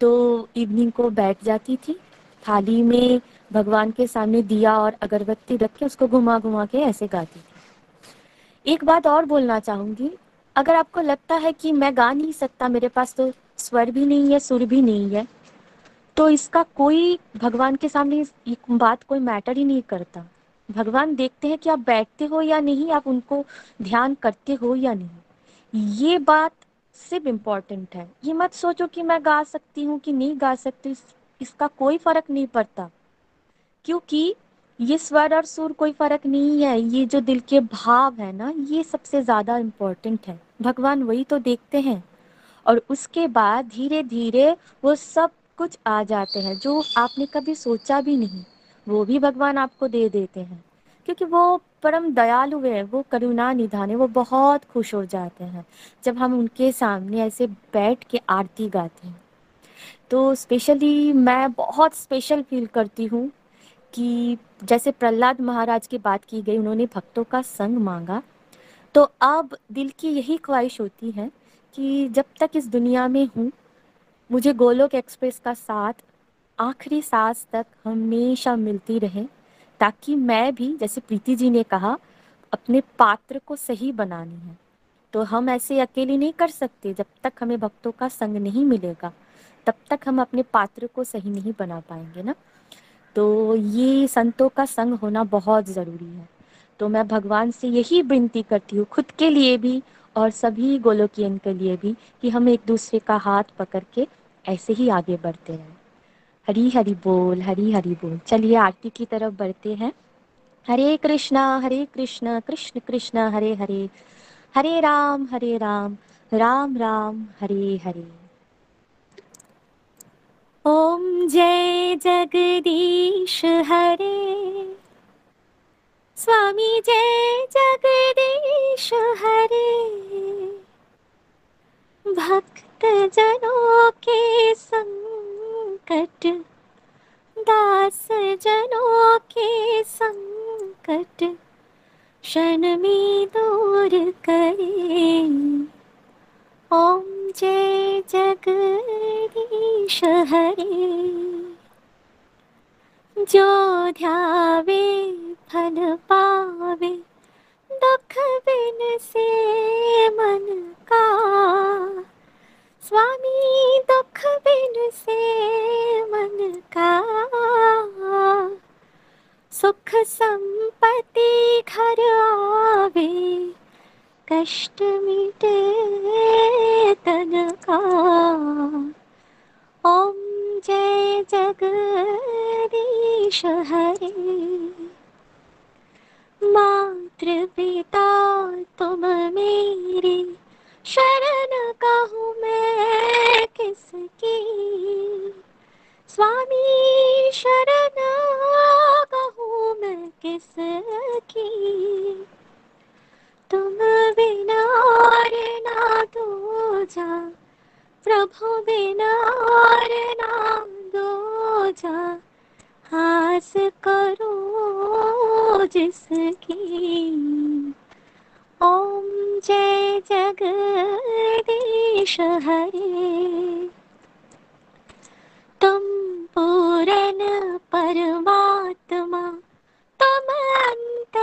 तो इवनिंग को बैठ जाती थी थाली में भगवान के सामने दिया और अगरबत्ती रख के उसको घुमा घुमा के ऐसे गाती थी। एक बात और बोलना चाहूँगी अगर आपको लगता है कि मैं गा नहीं सकता मेरे पास तो स्वर भी नहीं है सुर भी नहीं है तो इसका कोई भगवान के सामने बात कोई मैटर ही नहीं करता। भगवान देखते हैं कि आप बैठते हो या नहीं आप उनको ध्यान करते हो या नहीं। ये बात सिर्फ़ इम्पोर्टेंट है। ये मत सोचो कि मैं गा सकती हूँ कि नहीं गा सकती इस, इसका कोई फ़र्क नहीं पड़ता। क्योंकि ये स्वर और सुर कोई फ़र्क नहीं है, ये जो दिल के भाव है ना, ये सबसे ज़्यादा इम्पोर्टेंट है। भगवान वही तो देखते हैं। और उसके बाद धीरे धीरे वो सब कुछ आ जाते हैं, जो आपने कभी सोचा भी नहीं, वो भी भगवान आपको दे देते हैं। क्योंकि वो परम दयालु है, वो करुणा निधान है वो बहुत खुश हो जाते हैं, जब हम उनके सामने ऐसे बैठ के आरती गाते हैं। तो स्पेशली मैं बहुत स्पेशल फील करती हूँ। कि जैसे प्रहलाद महाराज की बात की गई, उन्होंने भक्तों का संग मांगा। तो अब दिल की यही ख्वाहिश होती है कि जब तक इस दुनिया में हूँ, मुझे गोलोक एक्सप्रेस का साथ, आखिरी सांस तक हमेशा मिलती रहे, ताकि मैं भी, जैसे प्रीति जी ने कहा, अपने पात्र को सही बनानी है। तो हम ऐसे अकेले नहीं कर सकते। जब तक हमें भक्तों का संग नहीं मिलेगा, तब तक हम अपने पात्र को सही नहीं बना पाएँगे ना। तो ये संतों का संग होना बहुत ज़रूरी है। तो मैं भगवान से यही विनती करती हूँ, खुद के लिए भी और सभी गोलोकियन के लिए भी, कि हम एक दूसरे का हाथ पकड़ के ऐसे ही आगे बढ़ते रहें। हरी हरी बोल, हरी हरी बोल। चलिए आरती की तरफ़ बढ़ते हैं। हरे कृष्णा हरे कृष्णा, कृष्ण कृष्ण, हरे हरे। हरे राम हरे राम। राम राम, हरे हरे। ओम जय जगदीश हरे। स्वामी जय जगदीश हरे। भक्त जनों के संकट दास जनों के संकट, क्षण में दूर करे। ओम जय जगदीश हरे जो ध्यावे फल पावे, दुख बिन से मन का स्वामी दुख बिन से मन का सुख संपत्ति घर आवे। कष्ट मिटे तन का ओम जय जगदीश हरे। मातृ पिता तुम मेरे, शरण कहूँ मैं किसकी? स्वामी शरण कहूँ मैं किसकी? तुम बिना ना दो जा प्रभु बिना ना दो जा हास करो जिसकी। ओम जय जगदीश हरे। तुम पूरन परमात्मा। त्वमन्तरयामि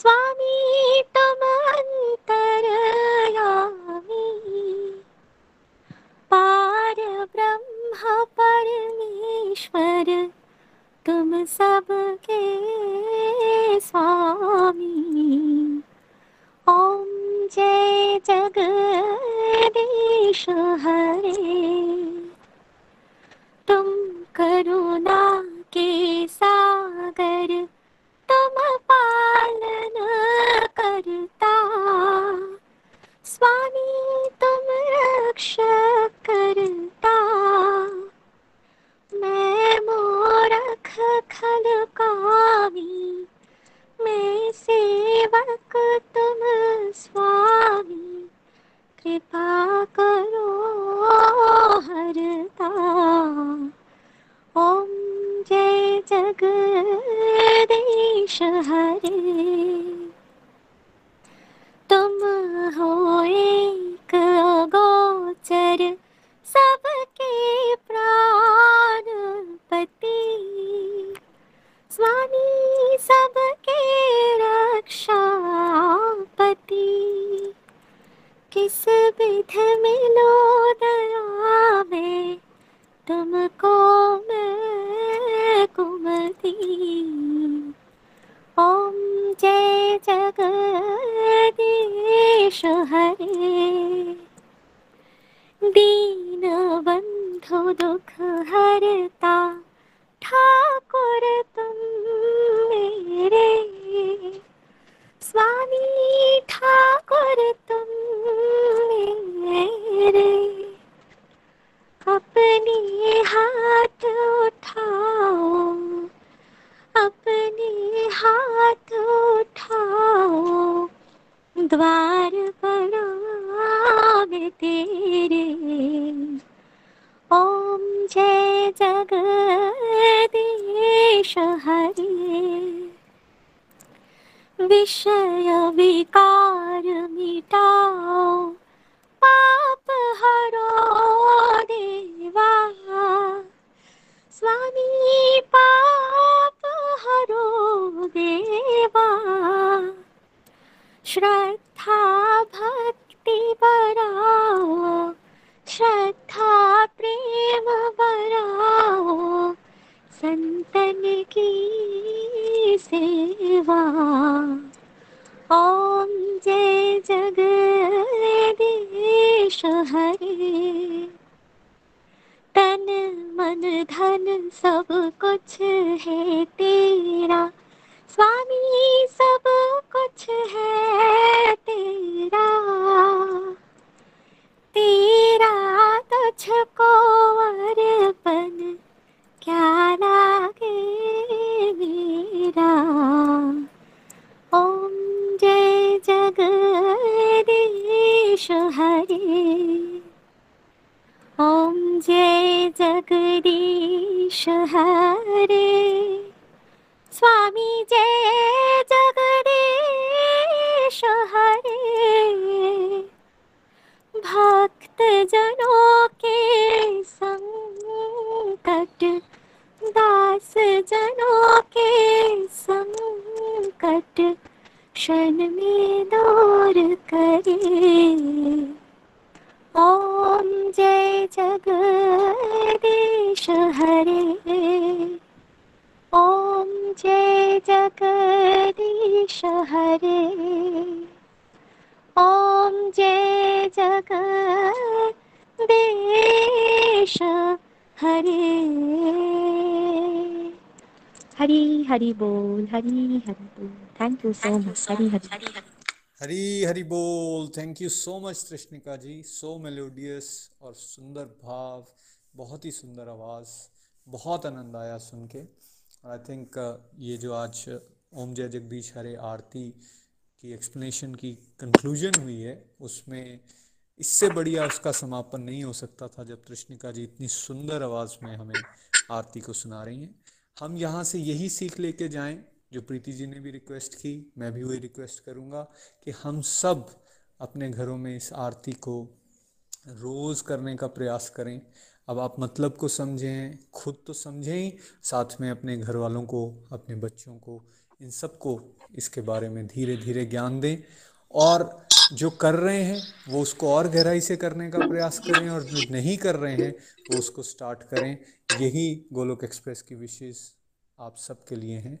स्वामी त्वमन्तरयामि पारब्रह्म परमेश्वर तुम सबके स्वामी। ॐ जय जग यू सो मच हरी हरी। हरी हरी। बोल। Thank you so much Trishnika ji. So melodious और सुंदर भाव। बहुत ही सुंदर आवाज़। बहुत आनंद आया सुन के। आई थिंक ये जो आज ओम जय जगदीश हरे आरती की एक्सप्लेनेशन की कंक्लूजन हुई है उसमें इससे बढ़िया उसका समापन नहीं हो सकता था जब तृष्णिका जी इतनी सुंदर आवाज़ में हमें आरती को सुना रही हैं। हम यहाँ से यही सीख लेके जाएँ। जो प्रीति जी ने भी रिक्वेस्ट की, मैं भी वही रिक्वेस्ट करूँगा कि हम सब अपने घरों में इस आरती को रोज़ करने का प्रयास करें। अब आप मतलब को समझें, खुद तो समझें ही साथ में अपने घर वालों को, अपने बच्चों को, इन सबको इसके बारे में धीरे धीरे ज्ञान दें और जो कर रहे हैं, वो उसको और गहराई से करने का प्रयास करें और जो नहीं कर रहे हैं, वो उसको स्टार्ट करें। यही गोलोक एक्सप्रेस की विशेष आप सबके लिए हैं।